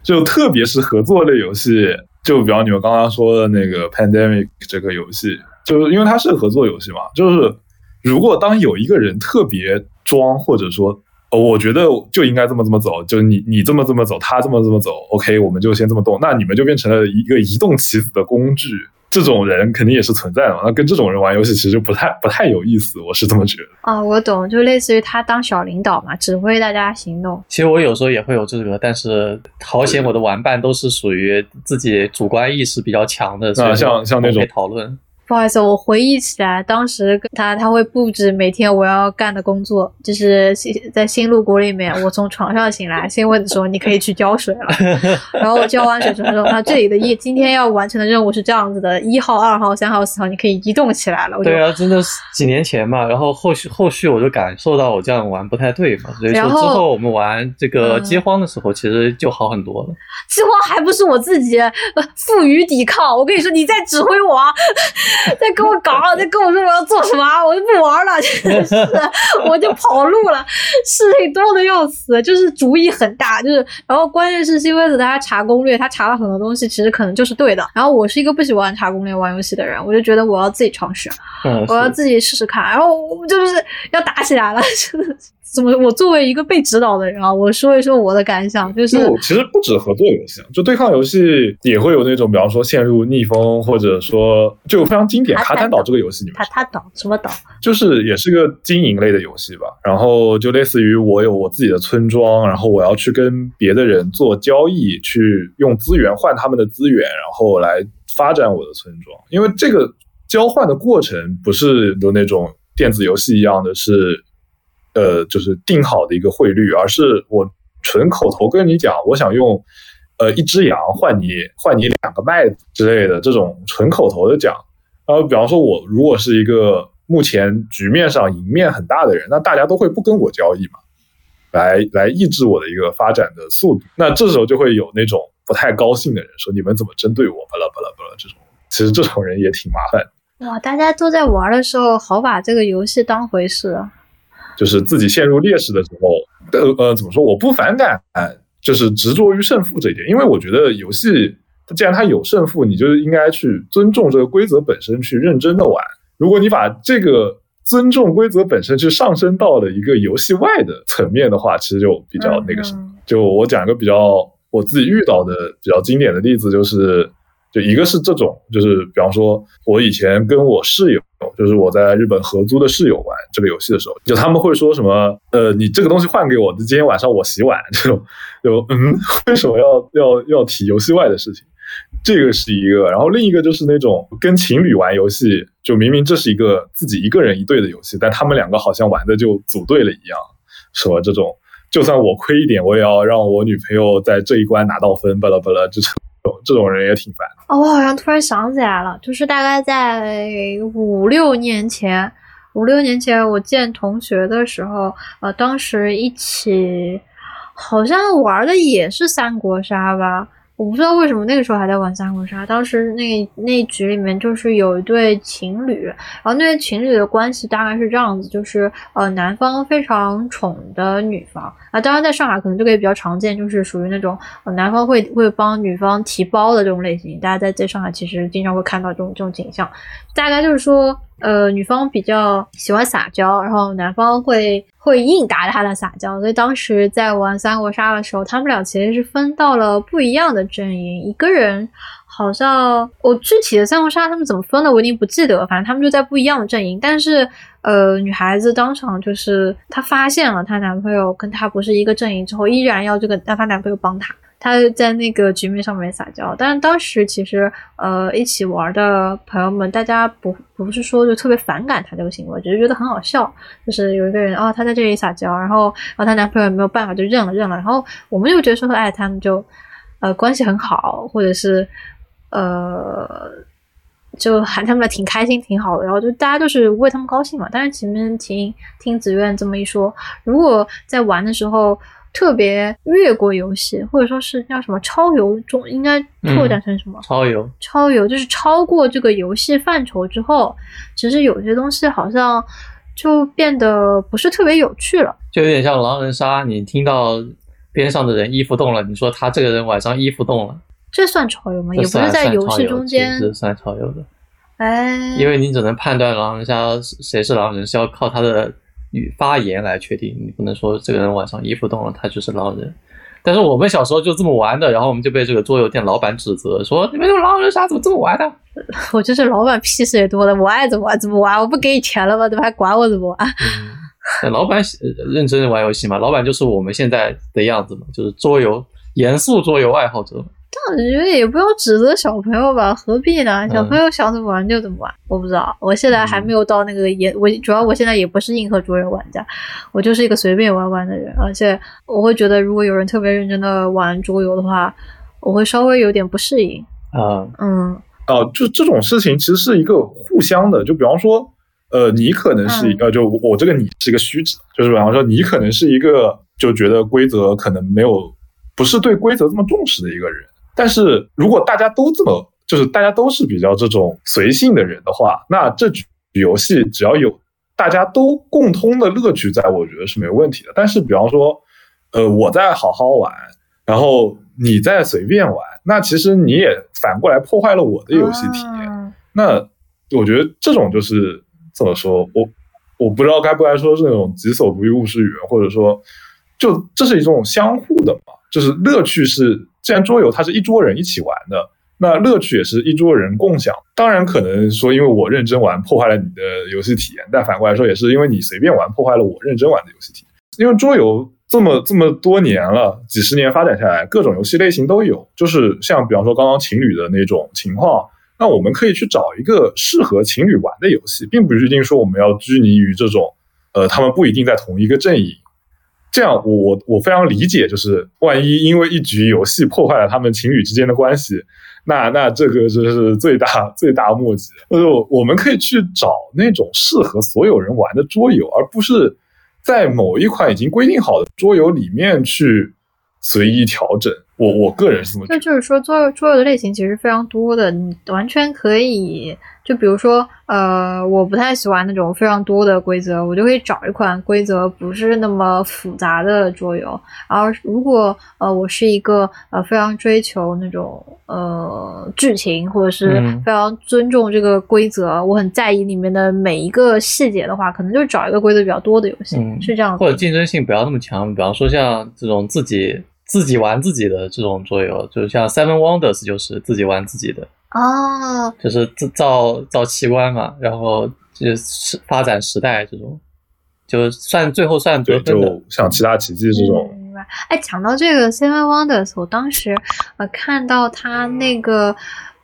就特别是合作类游戏，就比方你们刚刚说的那个 Pandemic 这个游戏，就是因为它是合作游戏嘛，就是如果当有一个人特别装，或者说。哦，我觉得就应该这么这么走，就是你你这么这么走，他这么这么走，OK，我们就先这么动，那你们就变成了一个移动棋子的工具。这种人肯定也是存在的嘛，那跟这种人玩游戏其实就不太不太有意思，我是这么觉得。啊，我懂，就类似于他当小领导嘛，指挥大家行动。其实我有时候也会有这个，但是好险我的玩伴都是属于自己主观意识比较强的，所以像像那种讨论。不好意思，我回忆起来，当时跟他他会布置每天我要干的工作，就是新在新路谷里面，我从床上醒来，先问说你可以去浇水了，然后我浇完水之后说，那这里的一今天要完成的任务是这样子的，一号、二号、三号、四号，你可以移动起来了。对啊，真的是几年前嘛，然后后续后续我就感受到我这样玩不太对嘛，所以说之后后我们玩这个嗯饥荒的时候，其实就好很多了。饥荒还不是我自己呃负隅抵抗，我跟你说，你在指挥我，在跟我搞，在跟我说我要做什么，我就不玩了，真的是，我就跑路了，事情多的要死，就是主意很大，就是，然后关键是新辉子他查攻略，他查了很多东西，其实可能就是对的，然后我是一个不喜欢查攻略玩游戏的人，我就觉得我要自己尝试，嗯，我要自己试试看，然后我们就是要打起来了，真的是怎么？我作为一个被指导的人啊，我说一说我的感想，就是其实不止合作游戏，就对抗游戏也会有那种，比方说陷入逆风，或者说就非常经典卡坦岛这个游戏，你们卡塔岛什么岛？就是也是个经营类的游戏吧。然后就类似于我有我自己的村庄，然后我要去跟别的人做交易，去用资源换他们的资源，然后来发展我的村庄。因为这个交换的过程不是有那种电子游戏一样的，是。呃，就是定好的一个汇率，而是我纯口头跟你讲，我想用呃一只羊换你换你两个麦子之类的这种纯口头的讲。然后比方说，我如果是一个目前局面上赢面很大的人，那大家都会不跟我交易嘛，来来抑制我的一个发展的速度。那这时候就会有那种不太高兴的人说：“你们怎么针对我？”巴拉巴拉巴拉这种，其实这种人也挺麻烦。哇，大家都在玩的时候，好把这个游戏当回事啊。就是自己陷入劣势的时候，呃呃，怎么说？我不反感，就是执着于胜负这一点，因为我觉得游戏它既然它有胜负，你就应该去尊重这个规则本身，去认真的玩。如果你把这个尊重规则本身去上升到了一个游戏外的层面的话，其实就比较那个什么。就我讲一个比较我自己遇到的比较经典的例子，就是就一个是这种，就是比方说我以前跟我室友。就是我在日本合租的室友玩这个游戏的时候，就他们会说什么，呃，你这个东西换给我，今天晚上我洗碗这种，就嗯，为什么要要要提游戏外的事情？这个是一个，然后另一个就是那种跟情侣玩游戏，就明明这是一个自己一个人一队的游戏，但他们两个好像玩的就组队了一样，什么这种，就算我亏一点，我也要让我女朋友在这一关拿到分，巴拉巴拉这种。这种人也挺烦哦，我好像突然想起来了，就是大概在五六年前，五六年前我见同学的时候，呃，当时一起好像玩的也是三国杀吧。我不知道为什么那个时候还在玩三国杀。当时那那局里面就是有一对情侣，然后那对情侣的关系大概是这样子，就是呃男方非常宠的女方啊，当然在上海可能这个也比较常见，就是属于那种男方会会帮女方提包的这种类型。大家在在上海其实经常会看到这种这种景象，大概就是说。呃，女方比较喜欢撒娇，然后男方会会应答她的撒娇，所以当时在玩三国杀的时候，他们俩其实是分到了不一样的阵营。一个人好像我具体的三国杀他们怎么分的，我已经不记得，反正他们就在不一样的阵营。但是，呃，女孩子当场就是她发现了她男朋友跟她不是一个阵营之后，依然要这个让她男朋友帮她。她在那个局面上面撒娇，但是当时其实呃一起玩的朋友们，大家不不是说就特别反感她这个行为，只是觉得很好笑。就是有一个人哦，她在这里撒娇，然后然后她男朋友没有办法就认了认了，然后我们就觉得说哎他们就呃关系很好，或者是呃就喊他们挺开心挺好的，然后就大家就是为他们高兴嘛。但是前面听听子苑这么一说，如果在玩的时候。特别越过游戏，或者说是叫什么超游中，应该拓展成什么？超游，超游就是超过这个游戏范畴之后，其实有些东西好像就变得不是特别有趣了。就有点像狼人杀，你听到边上的人衣服动了，你说他这个人晚上衣服动了，这算超游吗？也不是在游戏中间，是算超游的。哎，因为你只能判断狼人杀谁是狼人，是要靠他的。语发言来确定，你不能说这个人晚上衣服动了，他就是狼人。但是我们小时候就这么玩的，然后我们就被这个桌游店老板指责说：“你们这狼人杀怎么这么玩的？”我就是老板屁事也多了，我爱怎么玩怎么玩，我不给你钱了吗？怎么还管我怎么玩？老板认真玩游戏嘛，老板就是我们现在的样子嘛，就是桌游严肃桌游爱好者。但我觉得也不要指责小朋友吧，何必呢？小朋友想怎么玩就怎么玩。我不知道，我现在还没有到那个也，我主要我现在也不是硬核桌游玩家，我就是一个随便玩玩的人。而且我会觉得，如果有人特别认真的玩桌游的话，我会稍微有点不适应。啊，嗯，哦，就这种事情其实是一个互相的。就比方说，呃，你可能是一个，就我这个你是一个虚指，就是比方说你可能是一个就觉得规则可能没有，不是对规则这么重视的一个人。但是如果大家都这么，就是大家都是比较这种随性的人的话，那这局游戏只要有大家都共通的乐趣，在我觉得是没有问题的。但是比方说，呃，我在好好玩，然后你在随便玩，那其实你也反过来破坏了我的游戏体验。那我觉得这种就是怎么说，我我不知道该不该说是那种己所不欲，勿施于人，或者说，就这是一种相互的嘛，就是乐趣是，既然桌游它是一桌人一起玩的，那乐趣也是一桌人共享。当然可能说，因为我认真玩破坏了你的游戏体验，但反过来说，也是因为你随便玩破坏了我认真玩的游戏体验。因为桌游这么这么多年了，几十年发展下来，各种游戏类型都有，就是像比方说刚刚情侣的那种情况。那我们可以去找一个适合情侣玩的游戏，并不一定说我们要拘泥于这种，呃，他们不一定在同一个阵营。这样，我我我非常理解，就是万一因为一局游戏破坏了他们情侣之间的关系，那那这个就是最大 最大莫及。就是我们可以去找那种适合所有人玩的桌游，而不是在某一款已经规定好的桌游里面去随意调整。我我个人是这么，就就是说，桌桌游的类型其实非常多的，你完全可以，就比如说，呃，我不太喜欢那种非常多的规则，我就可以找一款规则不是那么复杂的桌游。然后如果呃，我是一个呃非常追求那种呃剧情，或者是非常尊重这个规则，我很在意里面的每一个细节的话，可能就找一个规则比较多的游戏，是这样。或者竞争性不要那么强，比方说像这种自己。自己玩自己的这种桌游，就是像 Seven Wonders 就是自己玩自己的哦，就是造造器官嘛，然后就是发展时代这种，就算最后算得分的，像其他奇迹这种。明白。哎，讲到这个 Seven Wonders，我当时呃看到他那个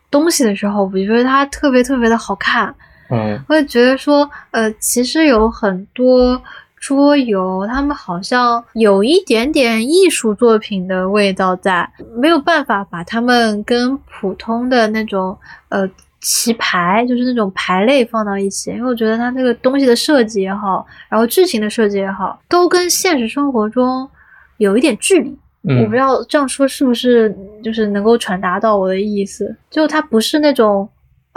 东西的时候，我觉得它特别特别的好看。嗯，我也觉得说，呃，其实有很多。桌游，他们好像有一点点艺术作品的味道在，没有办法把他们跟普通的那种呃棋牌，就是那种牌类放到一起，因为我觉得它那个东西的设计也好，然后剧情的设计也好，都跟现实生活中有一点距离。我不知道这样说是不是就是能够传达到我的意思，就它不是那种。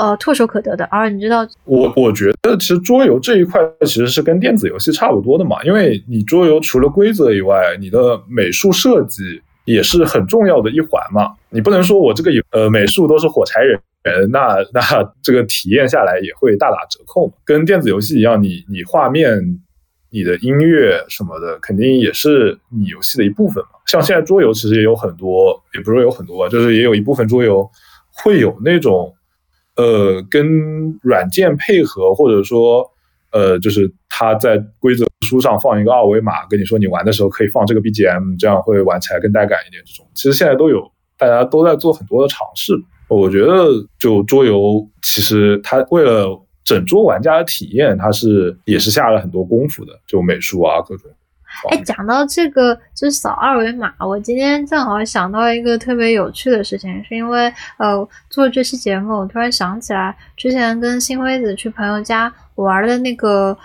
呃，唾手可得的。而你知道，我我觉得其实桌游这一块其实是跟电子游戏差不多的嘛，因为你桌游除了规则以外，你的美术设计也是很重要的一环嘛。你不能说我这个呃美术都是火柴人，那那这个体验下来也会大打折扣嘛。跟电子游戏一样，你你画面、你的音乐什么的，肯定也是你游戏的一部分嘛。像现在桌游其实也有很多，也不是有很多吧，就是也有一部分桌游会有那种。呃，跟软件配合，或者说，呃，就是他在规则书上放一个二维码，跟你说你玩的时候可以放这个 BGM，这样会玩起来更带感一点。这种其实现在都有，大家都在做很多的尝试。我觉得，就桌游，其实它为了整桌玩家的体验，它是也是下了很多功夫的，就美术啊各种。哎，讲到这个，就是扫二维码。我今天正好想到一个特别有趣的事情，是因为呃做这期节目，我突然想起来之前跟新辉子去朋友家玩的那个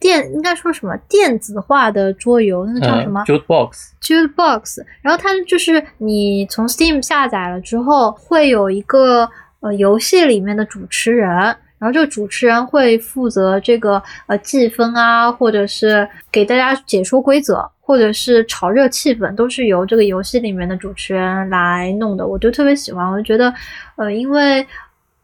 电，应该说什么电子化的桌游，那个叫什么？Jukebox，Jukebox。然后它就是你从 Steam 下载了之后，会有一个呃游戏里面的主持人。然后这个主持人会负责这个呃计分啊，或者是给大家解说规则，或者是炒热气氛，都是由这个游戏里面的主持人来弄的。我就特别喜欢，我就觉得，呃，因为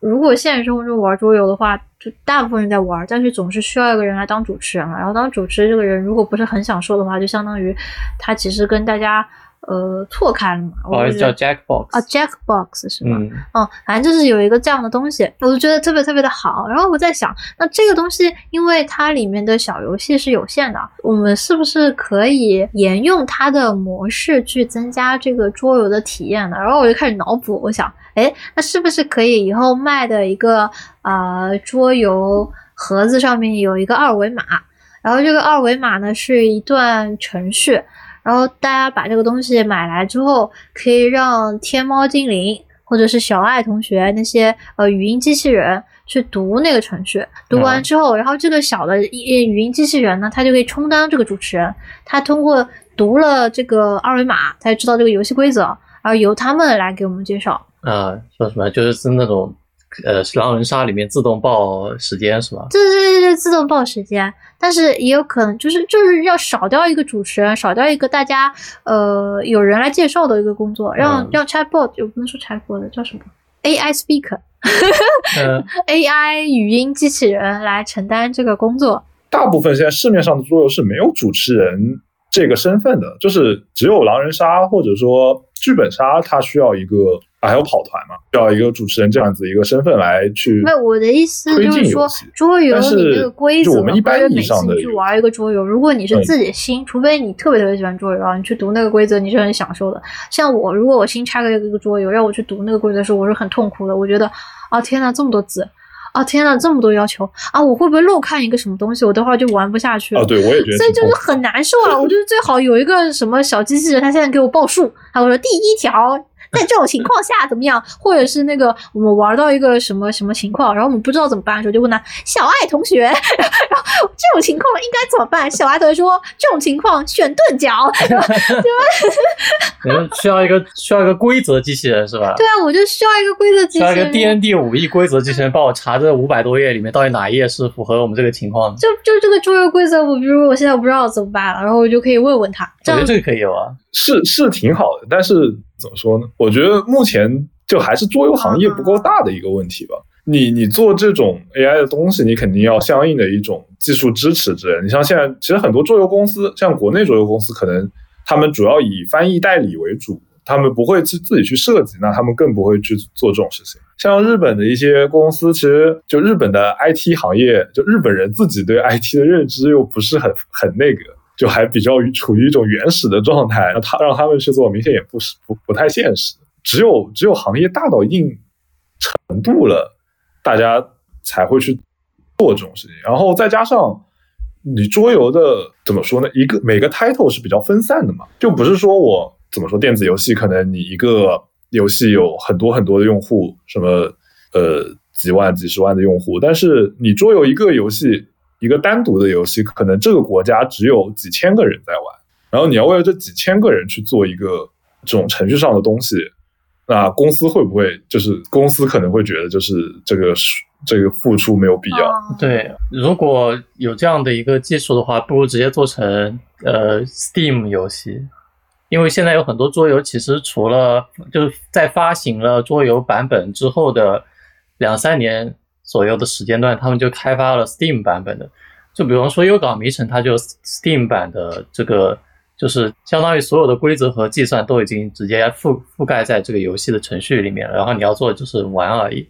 如果现实生活中玩桌游的话，就大部分人在玩，但是总是需要一个人来当主持人嘛。然后当主持这个人如果不是很享受的话，就相当于他其实跟大家。呃，错开了嘛？哦，叫 Jackbox 啊，Jackbox 是吗？嗯，反正就是有一个这样的东西，我就觉得特别特别的好。然后我在想，那这个东西，因为它里面的小游戏是有限的，我们是不是可以沿用它的模式去增加这个桌游的体验呢？然后我就开始脑补，我想，哎，那是不是可以以后卖的一个呃桌游盒子上面有一个二维码，然后这个二维码呢是一段程序。然后大家把这个东西买来之后，可以让天猫精灵或者是小爱同学那些呃语音机器人去读那个程序，读完之后，然后这个小的语音机器人呢，它就可以充当这个主持人，它通过读了这个二维码，它就知道这个游戏规则，然后由他们来给我们介绍。啊，说什么？就是是那种。呃，狼人杀里面自动报时间是吧？对对对对，自动报时间，但是也有可能就是就是要少掉一个主持人，少掉一个大家呃有人来介绍的一个工作，让让 chatbot 又不能说 chatbot 叫什么 AI speaker，AI 语音机器人来承担这个工作。大部分现在市面上的桌游是没有主持人这个身份的，就是只有狼人杀或者说剧本杀，它需要一个啊，还有跑团嘛，需要一个主持人这样子一个身份来去。那，我的意思就是说桌游你但是这个规则，就我们一般意义上的你去玩一个桌游，如果你是嗯自己新，除非你特别特别喜欢桌游啊，你去读那个规则，你是很享受的。像我，如果我新拆了一个桌游，让我去读那个规则的时候，我是很痛苦的。我觉得啊，天呐，这么多字。啊天呐，这么多要求啊！我会不会漏看一个什么东西？我等会儿就玩不下去了。啊，对我也觉得所以就是很难受啊！我就是最好有一个什么小机器人，他现在给我报数，他会说第一条，在这种情况下怎么样，或者是那个我们玩到一个什么什么情况，然后我们不知道怎么办的时候，就问他小爱同学，然后这种情况应该怎么办？小爱同学说这种情况选钝角，对吧 你们需要一个需要一个规则机器人是吧？对啊，我就需要一个规则机需要一个器人。D N D 五亿规则机器人帮我查这五百多页里面到底哪一页是符合我们这个情况的。就就这个桌游规则，我比如我现在不知道怎么办了，然后我就可以问问他，这样我觉得这个可以有啊。是是挺好的，但是怎么说呢？我觉得目前就还是桌游行业不够大的一个问题吧。你你做这种 AI 的东西，你肯定要相应的一种技术支持之类的。你像现在，其实很多桌游公司，像国内桌游公司，可能他们主要以翻译代理为主，他们不会去自己去设计，那他们更不会去做这种事情。像日本的一些公司，其实就日本的 IT 行业，就日本人自己对 IT 的认知又不是很很那个。就还比较处于一种原始的状态，让 他让他们去做，明显也不是不不太现实。只有只有行业大到一定程度了，大家才会去做这种事情。然后再加上你桌游的怎么说呢？一个每个 title 是比较分散的嘛，就不是说我怎么说电子游戏，可能你一个游戏有很多很多的用户，什么呃几万几十万的用户，但是你桌游一个游戏。一个单独的游戏，可能这个国家只有几千个人在玩，然后你要为了这几千个人去做一个这种程序上的东西，那公司会不会就是公司可能会觉得就是这个这个付出没有必要？哦对，如果有这样的一个技术的话，不如直接做成呃 Steam 游戏，因为现在有很多桌游，其实除了就是在发行了桌游版本之后的两三年。左右的时间段，他们就开发了 Steam 版本的，就比方说《幽港迷城》，它就 Steam 版的这个，就是相当于所有的规则和计算都已经直接覆覆盖在这个游戏的程序里面了，然后你要做的就是玩而已。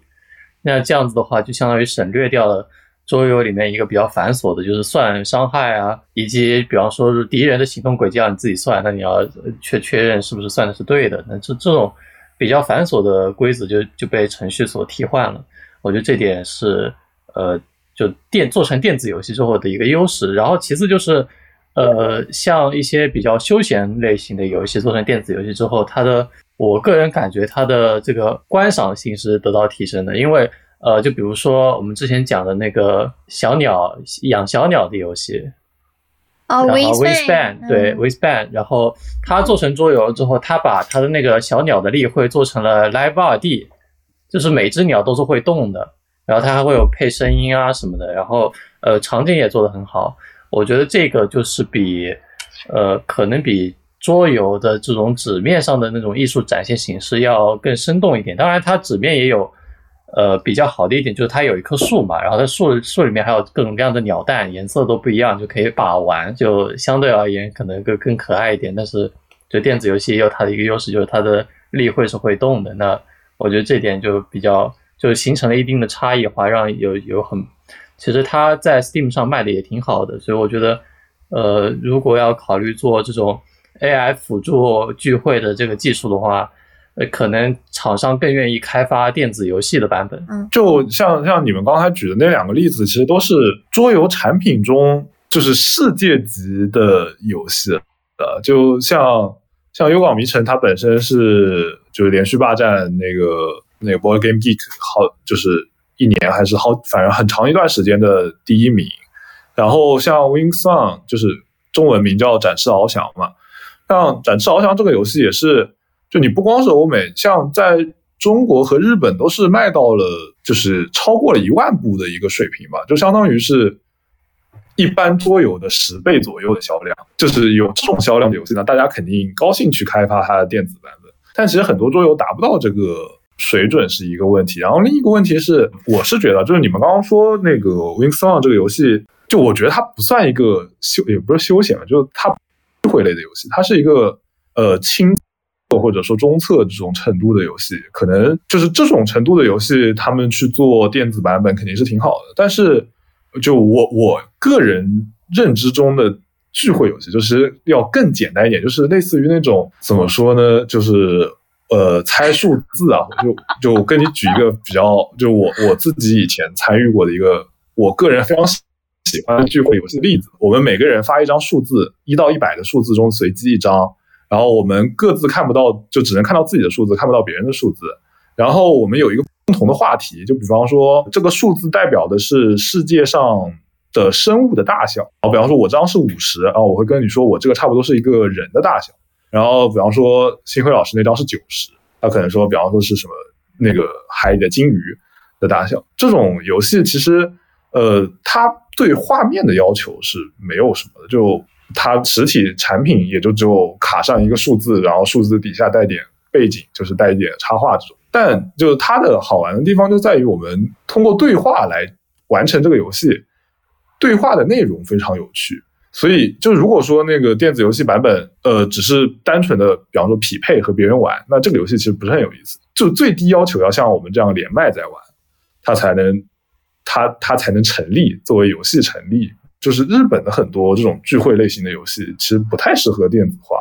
那这样子的话，就相当于省略掉了桌游里面一个比较繁琐的，就是算伤害啊，以及比方说是敌人的行动轨迹要你自己算，那你要确确认是不是算的是对的，那这这种比较繁琐的规则就就被程序所替换了。我觉得这点是呃，就电做成电子游戏之后的一个优势。然后其次就是，呃，像一些比较休闲类型的游戏做成电子游戏之后，它的我个人感觉它的这个观赏性是得到提升的。因为呃，就比如说我们之前讲的那个小鸟养小鸟的游戏，哦然后 Wingspan，Wingspan 对嗯 Wingspan，然后他做成桌游之后，他把他的那个小鸟的例会做成了 Live 2D。就是每只鸟都是会动的，然后它还会有配声音啊什么的，然后呃场景也做得很好。我觉得这个就是比呃可能比桌游的这种纸面上的那种艺术展现形式要更生动一点。当然，它纸面也有呃比较好的一点，就是它有一棵树嘛，然后它树树里面还有各种各样的鸟蛋，颜色都不一样，就可以把玩，就相对而言可能更更可爱一点。但是就电子游戏也有它的一个优势，就是它的例会是会动的。那我觉得这点就比较就形成了一定的差异化，让有有很，其实它在 Steam 上卖的也挺好的，所以我觉得，呃，如果要考虑做这种 AI 辅助聚会的这个技术的话，呃，可能厂商更愿意开发电子游戏的版本。嗯就像像你们刚才举的那两个例子，其实都是桌游产品中就是世界级的游戏，呃，就像。像《幽港迷城》，它本身是就是连续霸占那个那个 Board Game Geek 好，就是一年还是好，反正很长一段时间的第一名。然后像 Wing Song，就是中文名叫《展翅翱翔》嘛。像《展翅翱翔》这个游戏也是，就你不光是欧美，像在中国和日本都是卖到了就是超过了一万部的一个水平吧，就相当于是。一般桌游的十倍左右的销量，就是有这种销量的游戏呢，大家肯定高兴去开发它的电子版本。但其实很多桌游达不到这个水准是一个问题。然后另一个问题是，我是觉得，就是你们刚刚说那个《Wings on》这个游戏，就我觉得它不算一个休，也不是休闲吧，就是它智慧类的游戏，它是一个呃轻或者说中测这种程度的游戏，可能就是这种程度的游戏，他们去做电子版本肯定是挺好的。但是，就我我个人认知中的聚会游戏，就是要更简单一点，就是类似于那种怎么说呢，就是呃猜数字啊，就就我跟你举一个比较，就我我自己以前参与过的一个，我个人非常喜欢的聚会游戏的例子。我们每个人发一张数字，一到一百的数字中随机一张。然后我们各自看不到，就只能看到自己的数字，看不到别人的数字。然后我们有一个共同的话题，就比方说这个数字代表的是世界上的生物的大小。啊，比方说我这张是五十，然后我会跟你说我这个差不多是一个人的大小。然后比方说新辉老师那张是九十，他可能说比方说是什么那个海里的金鱼的大小。这种游戏其实，呃，它对画面的要求是没有什么的，就。它实体产品也就只有卡上一个数字，然后数字底下带点背景，就是带一点插画这种。但就是它的好玩的地方就在于我们通过对话来完成这个游戏，对话的内容非常有趣。所以就如果说那个电子游戏版本，呃，只是单纯的比方说匹配和别人玩，那这个游戏其实不是很有意思。就最低要求要像我们这样连麦在玩，它才能它它才能成立作为游戏成立。就是日本的很多这种聚会类型的游戏，其实不太适合电子化，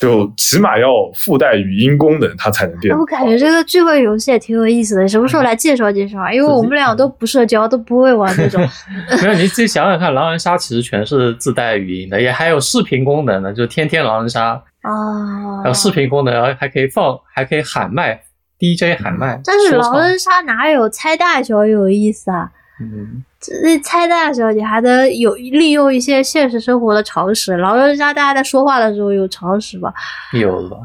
就起码要附带语音功能，它才能变。我感觉这个聚会游戏也挺有意思的，什么时候来介绍介绍啊？因为我们俩都不社交，都不会玩这种。没有，你自己想想看，狼人杀其实全是自带语音的，也还有视频功能的，就天天狼人杀啊，还有视频功能，然后还可以放，还可以喊麦，DJ 喊麦。但是狼人杀哪有猜大小有意思啊？嗯。那猜大的时候，你还能有利用一些现实生活的常识。然后让大家在说话的时候有常识吧？有了，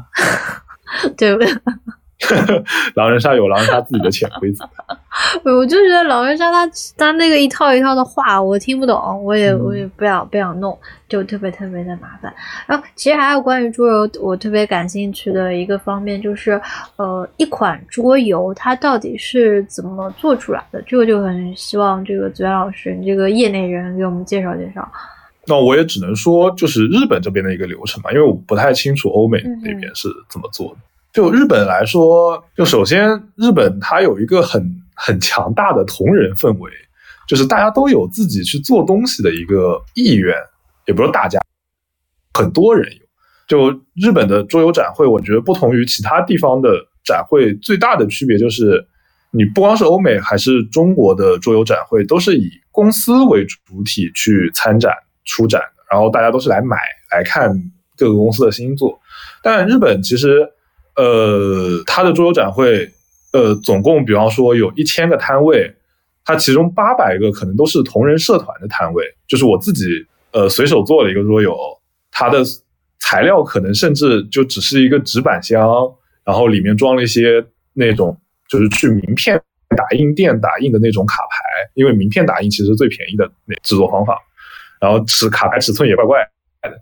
对不对？狼人杀有狼人杀自己的潜规则。我就觉得狼人杀他他那个一套一套的话我听不懂，我也我也不想不想弄，就特别特别的麻烦。然后其实还有关于桌游，我特别感兴趣的一个方面就是，呃，一款桌游它到底是怎么做出来的？这个就很希望这个子源老师，你这个业内人给我们介绍介绍。那我也只能说，就是日本这边的一个流程嘛，因为我不太清楚欧美那边是怎么做的。就日本来说，就首先日本它有一个很很强大的同人氛围，就是大家都有自己去做东西的一个意愿，也不是大家，很多人有。就日本的桌游展会，我觉得不同于其他地方的展会，最大的区别就是，你不光是欧美还是中国的桌游展会，都是以公司为主体去参展出展，然后大家都是来买来看各个公司的新作。但日本其实。呃，它的桌游展会，呃，总共比方说有一千个摊位，它其中八百个可能都是同人社团的摊位，就是我自己呃随手做了一个桌游，它的材料可能甚至就只是一个纸板箱，然后里面装了一些那种就是去名片打印店打印的那种卡牌，因为名片打印其实最便宜的那制作方法，然后尺卡牌尺寸也怪怪的，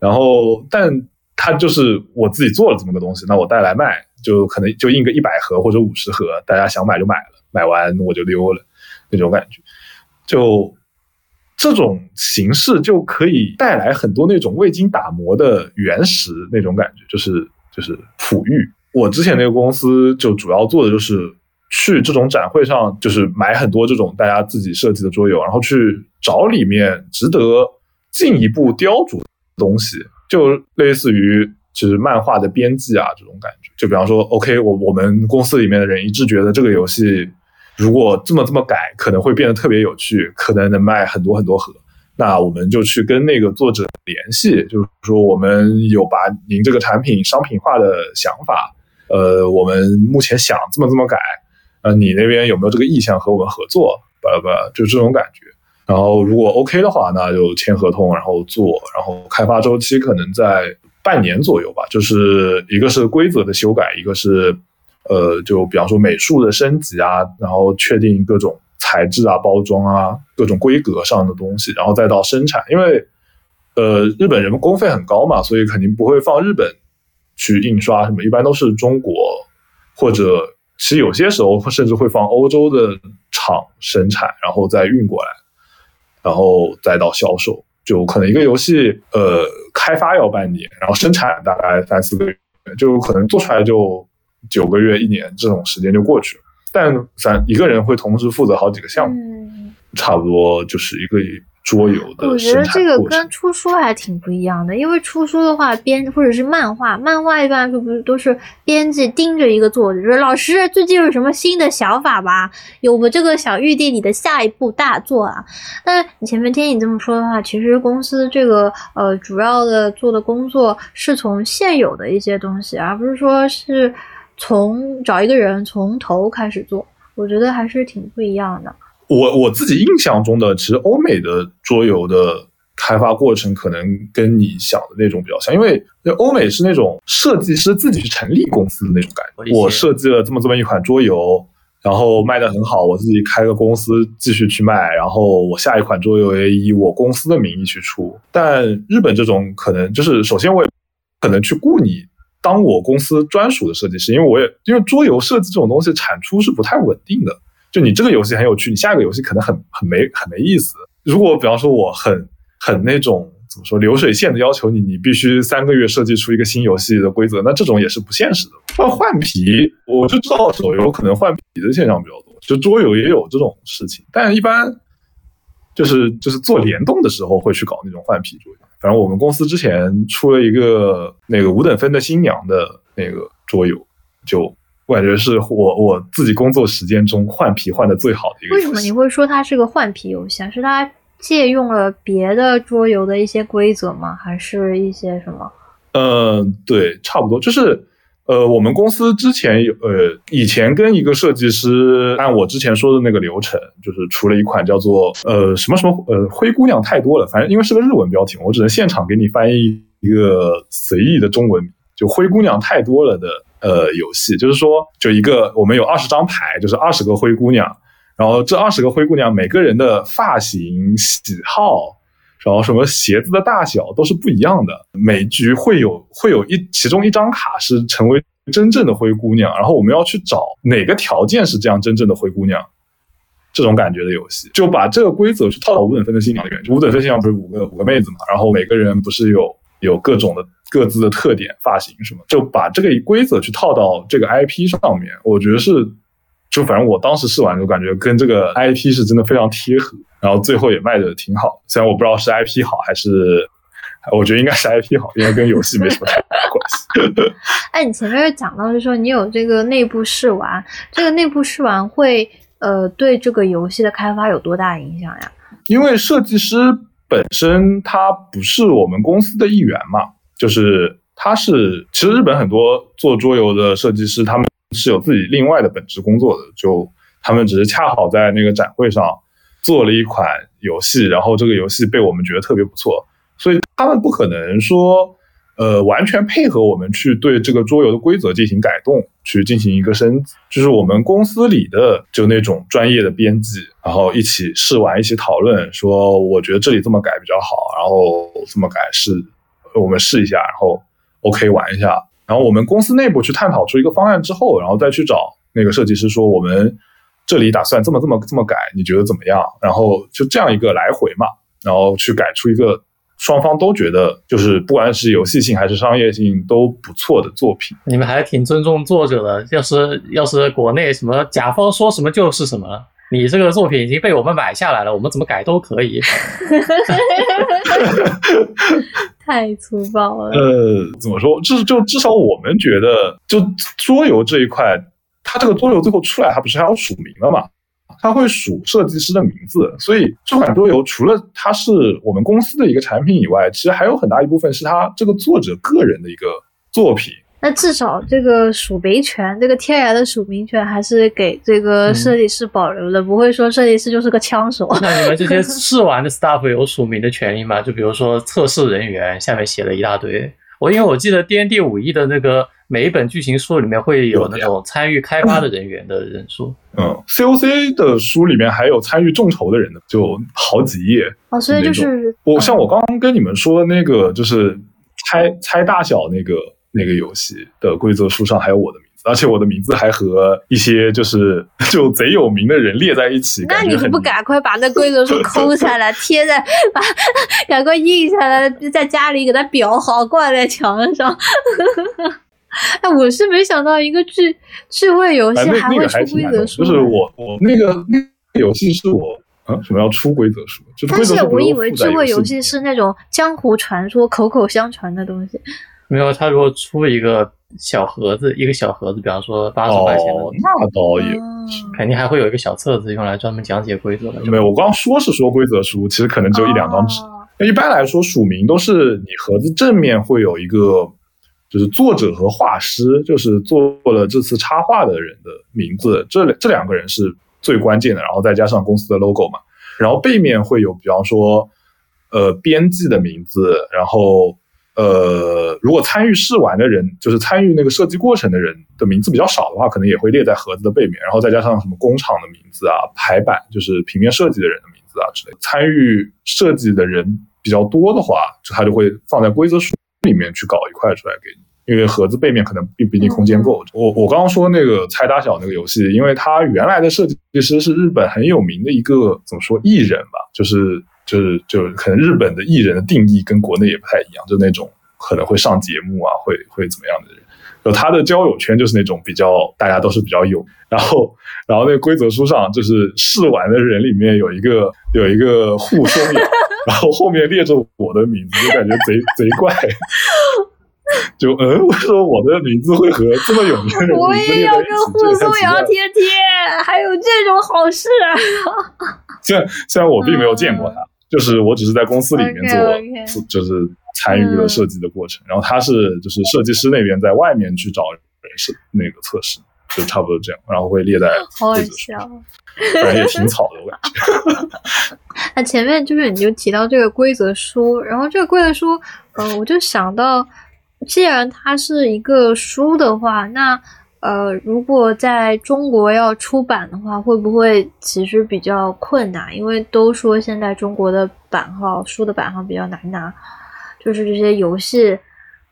然后但。他就是我自己做了这么个东西，那我带来卖，就可能就印个一百盒或者五十盒，大家想买就买了，买完我就溜了，那种感觉，就这种形式就可以带来很多那种未经打磨的原石那种感觉，就是就是璞玉。我之前那个公司就主要做的就是去这种展会上，就是买很多这种大家自己设计的桌游，然后去找里面值得进一步雕琢的东西。就类似于就是漫画的编辑啊这种感觉，就比方说，OK，我我们公司里面的人一致觉得这个游戏如果这么这么改，可能会变得特别有趣，可能能卖很多很多盒，那我们就去跟那个作者联系，就是说我们有把您这个产品商品化的想法，呃，我们目前想这么这么改，呃，你那边有没有这个意向和我们合作？巴拉巴拉，就这种感觉。然后如果 OK 的话，那就签合同，然后做，然后开发周期可能在半年左右吧。就是一个是规则的修改，一个是呃，就比方说美术的升级啊，然后确定各种材质啊、包装啊、各种规格上的东西，然后再到生产。因为呃，日本人工费很高嘛，所以肯定不会放日本去印刷什么，一般都是中国或者其实有些时候甚至会放欧洲的厂生产，然后再运过来。然后再到销售，就可能一个游戏呃开发要半年，然后生产大概三四个月，就可能做出来就九个月一年这种时间就过去了。但咱一个人会同时负责好几个项目，嗯，差不多就是一个桌游的我觉得这个跟。出书还挺不一样的，因为出书的话，编或者是漫画，漫画一般来说不是都是编辑盯着一个作者，说老师最近有什么新的想法吧？有我这个小玉帝里的下一部大作啊。但是你前面听你这么说的话，其实公司这个呃主要的做的工作是从现有的一些东西，而不是说是从找一个人从头开始做。我觉得还是挺不一样的。我我自己印象中的，其实欧美的桌游的开发过程可能跟你想的那种比较像，因为欧美是那种设计师自己去成立公司的那种感觉。我设计了这么这么一款桌游，然后卖的很好，我自己开个公司继续去卖，然后我下一款桌游也以我公司的名义去出。但日本这种可能就是，首先我也可能去雇你。当我公司专属的设计师，因为我也因为桌游设计这种东西产出是不太稳定的，就你这个游戏很有趣，你下一个游戏可能很很没很没意思。如果比方说我很很那种怎么说流水线的要求你，你必须三个月设计出一个新游戏的规则，那这种也是不现实的。换换皮，我就知道手游可能换皮的现象比较多，就桌游也有这种事情，但一般就是就是做联动的时候会去搞那种换皮桌游。反正我们公司之前出了一个那个五等分的新娘的那个桌游，就我感觉是我我自己工作时间中换皮换的最好的一个。为什么你会说它是个换皮游戏啊？是它借用了别的桌游的一些规则吗？还是一些什么？嗯，对，差不多就是。呃，我们公司之前有呃，以前跟一个设计师按我之前说的那个流程，就是出了一款叫做呃什么什么呃灰姑娘太多了，反正因为是个日文标题，我只能现场给你翻译一个随意的中文名，就灰姑娘太多了的呃游戏，就是说就一个我们有二十张牌，就是二十个灰姑娘，然后这二十个灰姑娘每个人的发型、喜好。然后什么鞋子的大小都是不一样的，每局会有会有一其中一张卡是成为真正的灰姑娘，然后我们要去找哪个条件是这样真正的灰姑娘，这种感觉的游戏，就把这个规则去套到五等分的新娘里面。五等分新娘不是五个五个妹子嘛，然后每个人不是有有各种的各自的特点、发型什么，就把这个规则去套到这个 IP 上面，我觉得是。就反正我当时试完就感觉跟这个 IP 是真的非常贴合，然后最后也卖的挺好。虽然我不知道是 IP 好还是，我觉得应该是 IP 好，因为跟游戏没什么太大关系。哎，你前面讲到是说你有这个内部试玩，这个内部试玩会呃对这个游戏的开发有多大影响呀？因为设计师本身他不是我们公司的一员嘛，就是他是其实日本很多做桌游的设计师他们。是有自己另外的本职工作的，就他们只是恰好在那个展会上做了一款游戏，然后这个游戏被我们觉得特别不错，所以他们不可能说，呃，完全配合我们去对这个桌游的规则进行改动，去进行一个升级，就是我们公司里的就那种专业的编辑，然后一起试玩，一起讨论，说我觉得这里这么改比较好，然后这么改是，我们试一下，然后 OK 玩一下。然后我们公司内部去探讨出一个方案之后，然后再去找那个设计师说，我们这里打算这么这么这么改，你觉得怎么样？然后就这样一个来回嘛，然后去改出一个双方都觉得就是不管是游戏性还是商业性都不错的作品。你们还挺尊重作者的，要是要是国内什么甲方说什么就是什么。你这个作品已经被我们买下来了，我们怎么改都可以。太粗暴了。呃，怎么说？至就至少我们觉得，就桌游这一块，它这个桌游最后出来，它不是还要署名了嘛？它会署设计师的名字，所以这款桌游除了它是我们公司的一个产品以外，其实还有很大一部分是它这个作者个人的一个作品。那至少这个署名权，这个天然的署名权还是给这个设计师保留的，不会说设计师就是个枪手。那你们这些 试玩的 staff 有署名的权利吗？就比如说测试人员下面写了一大堆，我因为我记得 D N D 五一的那个每一本剧情书里面会有那种参与开发的人员的人数。嗯，C O C 的书里面还有参与众筹的人的，就好几页。哦，所以就是我像我刚刚跟你们说的那个，就是猜猜大小那个。那个游戏的规则书上还有我的名字，而且我的名字还和一些就是 就贼有名的人列在一起。那你很不赶快把那规则书抠下来 贴在，把赶快印下来，在家里给它裱好，挂在墙上。哎，我是没想到一个智智慧游戏还会出规则书。就是我我那个那个游戏是我啊什么要出规则书？但是我以为智慧游戏是那种江湖传说、口口相传的东西。没有，他如果出一个小盒子，一个小盒子，比方说八十块钱的，那倒也肯定还会有一个小册子用来专门讲解规则的。没有，我刚刚说是说规则书，其实可能就一两张纸。那一般来说，署名都是你盒子正面会有一个。就是作者和画师，就是做了这次插画的人的名字，这这两个人是最关键的。然后再加上公司的 logo 嘛，然后背面会有，比方说，呃，编辑的名字，然后呃，如果参与试玩的人，就是参与那个设计过程的人的名字比较少的话，可能也会列在盒子的背面。然后再加上什么工厂的名字啊、排版，就是平面设计的人的名字啊之类。参与设计的人比较多的话，就他就会放在规则书里面去搞一块出来给你。因为盒子背面可能并不一定空间够。我我刚刚说那个猜大小那个游戏，因为它原来的设计师是日本很有名的一个怎么说艺人吧，就是就是就是可能日本的艺人的定义跟国内也不太一样，就那种可能会上节目啊，会会怎么样的人。就他的交友圈就是那种比较大家都是比较有，然后然后那个规则书上就是试玩的人里面有一个有一个护松阳，然后后面列着我的名字，就感觉贼贼怪。就嗯，为什么我的名字会和这么有名的人我也要跟护松阳贴贴，还有这种好事。虽然虽然我并没有见过他，就是我只是在公司里面做，就是参与了设计的过程。然后他是就是设计师那边在外面去找人是那个测试，就差不多这样。然后会列在 好笑，反正也挺草的我感觉。那前面就是你就提到这个规则书，然后这个规则书，呃，我就想到。既然它是一个书的话，那呃，如果在中国要出版的话，会不会其实比较困难？因为都说现在中国的版号书的版号比较难拿，就是这些游戏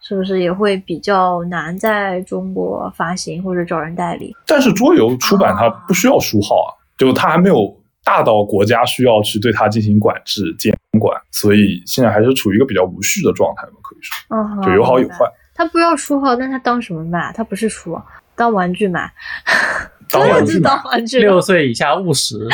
是不是也会比较难在中国发行或者找人代理？但是桌游出版它不需要书号啊，就它还没有大到国家需要去对它进行管制监管，所以现在还是处于一个比较无序的状态嘛。嗯，就有好有坏。他不要书号，那他当什么卖？他不是书，当玩具买。当玩具，当玩具。六岁以下勿食。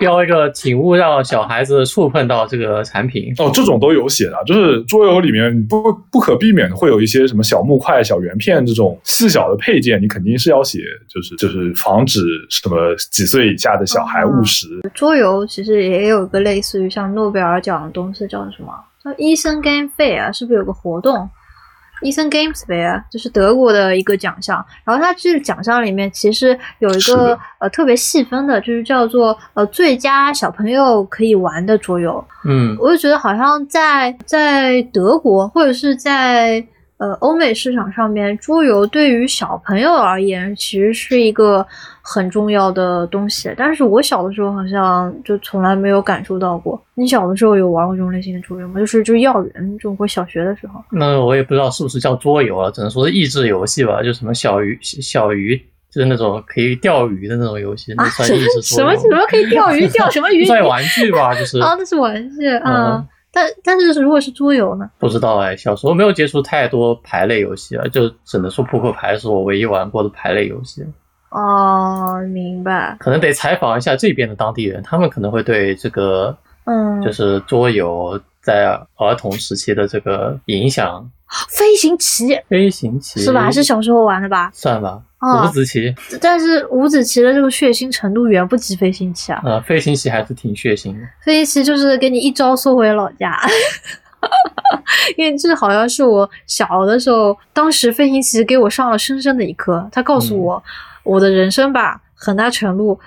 标一个，请勿让小孩子触碰到这个产品。哦，这种都有写的，就是桌游里面不不可避免的会有一些什么小木块、小圆片这种细小的配件，你肯定是要写，就是就是防止什么几岁以下的小孩误食。桌游其实也有一个类似于像诺贝尔奖的东西，叫什么？叫医生 Game Fair 是不是有个活动？伊森 Games Fair 就是德国的一个奖项，然后它这个奖项里面其实有一个呃特别细分的，就是叫做呃最佳小朋友可以玩的桌游。嗯，我就觉得好像在在德国或者是在。呃，欧美市场上面，桌游对于小朋友而言，其实是一个很重要的东西。但是我小的时候好像就从来没有感受到过。你小的时候有玩过这种类型的桌游吗？就是就是幼儿园就我小学的时候。那我也不知道是不是叫桌游啊，只能说是益智游戏吧。就什么小鱼小鱼，就是那种可以钓鱼的那种游戏，那算益智。什么什么可以钓鱼？钓什么鱼？算玩具吧，就是。啊，那是玩具啊。但但是如果是桌游呢？不知道哎，小时候没有接触太多牌类游戏啊，就只能说扑克牌是我唯一玩过的牌类游戏。哦，明白。可能得采访一下这边的当地人，他们可能会对这个，嗯，就是桌游在儿童时期的这个影响。飞行棋，飞行棋是吧？是小时候玩的吧？算吧。五子棋，但是五子棋的这个血腥程度远不及飞行棋啊。呃，飞行棋还是挺血腥的。飞行棋就是给你一招缩回老家，因为这好像是我小的时候，当时飞行棋给我上了深深的一课。他告诉我，我的人生吧，很大程度。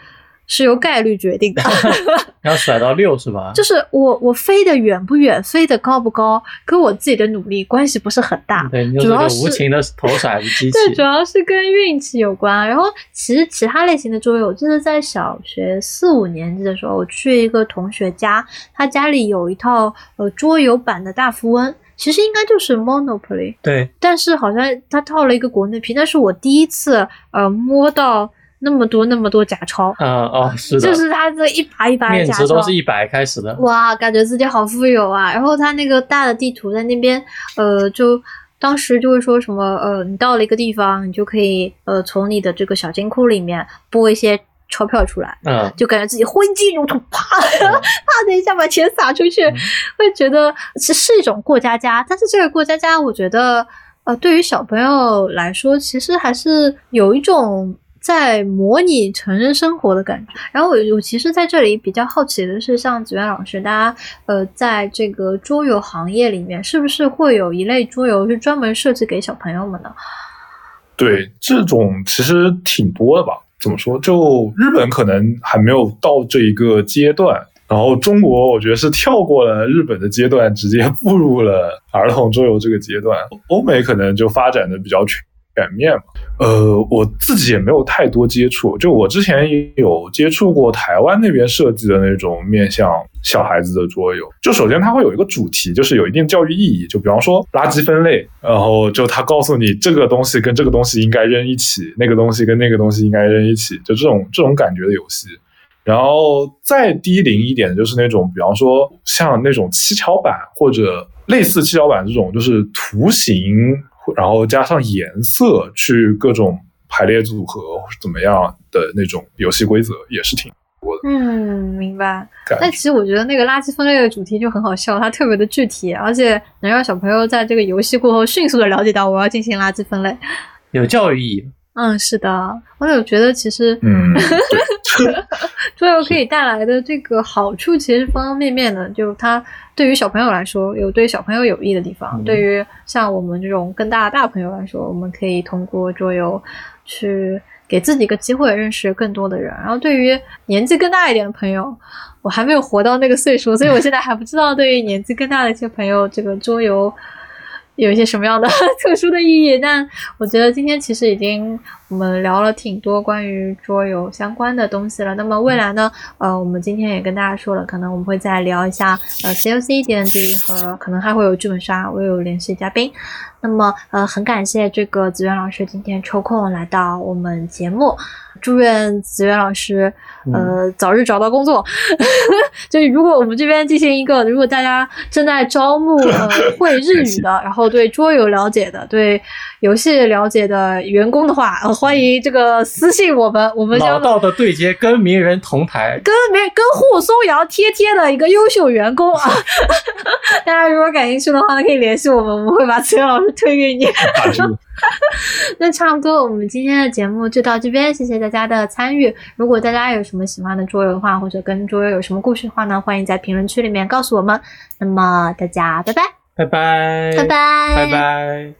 是由概率决定的 要甩到六是吧？就是我我飞得远不远，飞得高不高，跟我自己的努力关系不是很大。对，主要是无情的投骰子机器。对，主要是跟运气有关。然后其实其他类型的桌游，我记得在小学四五年级的时候，我去一个同学家，他家里有一套呃桌游版的大富翁。其实应该就是 Monopoly，对，但是好像它套了一个国内皮，那是我第一次呃摸到那么多那么多假钞，嗯哦，是的，就是它这一把一把的面假钞，值都是一百开始的，哇，感觉自己好富有啊！然后它那个大的地图在那边，呃，就当时就会说什么，呃，你到了一个地方，你就可以呃从你的这个小金库里面拨一些钞票出来，嗯，就感觉自己挥金如土，啪 啪的一下把钱撒出去，会觉得是是一种过家家。但是这个过家家，我觉得呃对于小朋友来说，其实还是有一种。在模拟成人生活的感觉。然后我我其实在这里比较好奇的是，像子渊老师，大家呃在这个桌游行业里面，是不是会有一类桌游是专门设计给小朋友们的？对，这种其实挺多的吧。怎么说？就日本可能还没有到这一个阶段，然后中国我觉得是跳过了日本的阶段，直接步入了儿童桌游这个阶段。欧美可能就发展的比较全全面嘛。呃，我自己也没有太多接触，就我之前也有接触过台湾那边设计的那种面向小孩子的桌游。就首先它会有一个主题，就是有一定教育意义。就比方说垃圾分类，然后就他告诉你这个东西跟这个东西应该扔一起，那个东西跟那个东西应该扔一起，就这种这种感觉的游戏。然后再低龄一点就是那种，比方说像那种七巧板或者类似七巧板这种，就是图形。然后加上颜色去各种排列组合怎么样的那种游戏规则也是挺多的。嗯，明白。但其实我觉得那个垃圾分类的主题就很好笑，它特别的具体，而且能让小朋友在这个游戏过后迅速的了解到我要进行垃圾分类，有教育意义。嗯，是的，我有觉得其实，嗯，桌游可以带来的这个好处其实方方面面的，就它对于小朋友来说有对小朋友有益的地方，对于像我们这种更大的大朋友来说，我们可以通过桌游去给自己一个机会认识更多的人。然后对于年纪更大一点的朋友，我还没有活到那个岁数，所以我现在还不知道对于年纪更大的一些朋友，这个桌游。有一些什么样的 特殊的意义？但我觉得今天其实已经我们聊了挺多关于桌游相关的东西了。那么未来呢？呃，我们今天也跟大家说了，可能我们会再聊一下呃 COC D N D 和可能还会有剧本杀，我有联系嘉宾。那么呃，很感谢这个子渊老师今天抽空来到我们节目。祝愿子渊老师，呃，早日找到工作。就是如果我们这边进行一个，如果大家正在招募呃会日语的，然后对桌游了解的，对游戏了解的员工的话，呃，欢迎这个私信我们，我们老道的对接，跟名人同台，跟名跟沪松阳贴贴的一个优秀员工啊。大家如果感兴趣的话呢，可以联系我们，我们会把子渊老师推给你。那差不多，我们今天的节目就到这边，谢谢大家的参与。如果大家有什么喜欢的桌游的话，或者跟桌游有什么故事的话呢，欢迎在评论区里面告诉我们。那么大家拜拜，拜拜，拜拜，拜拜。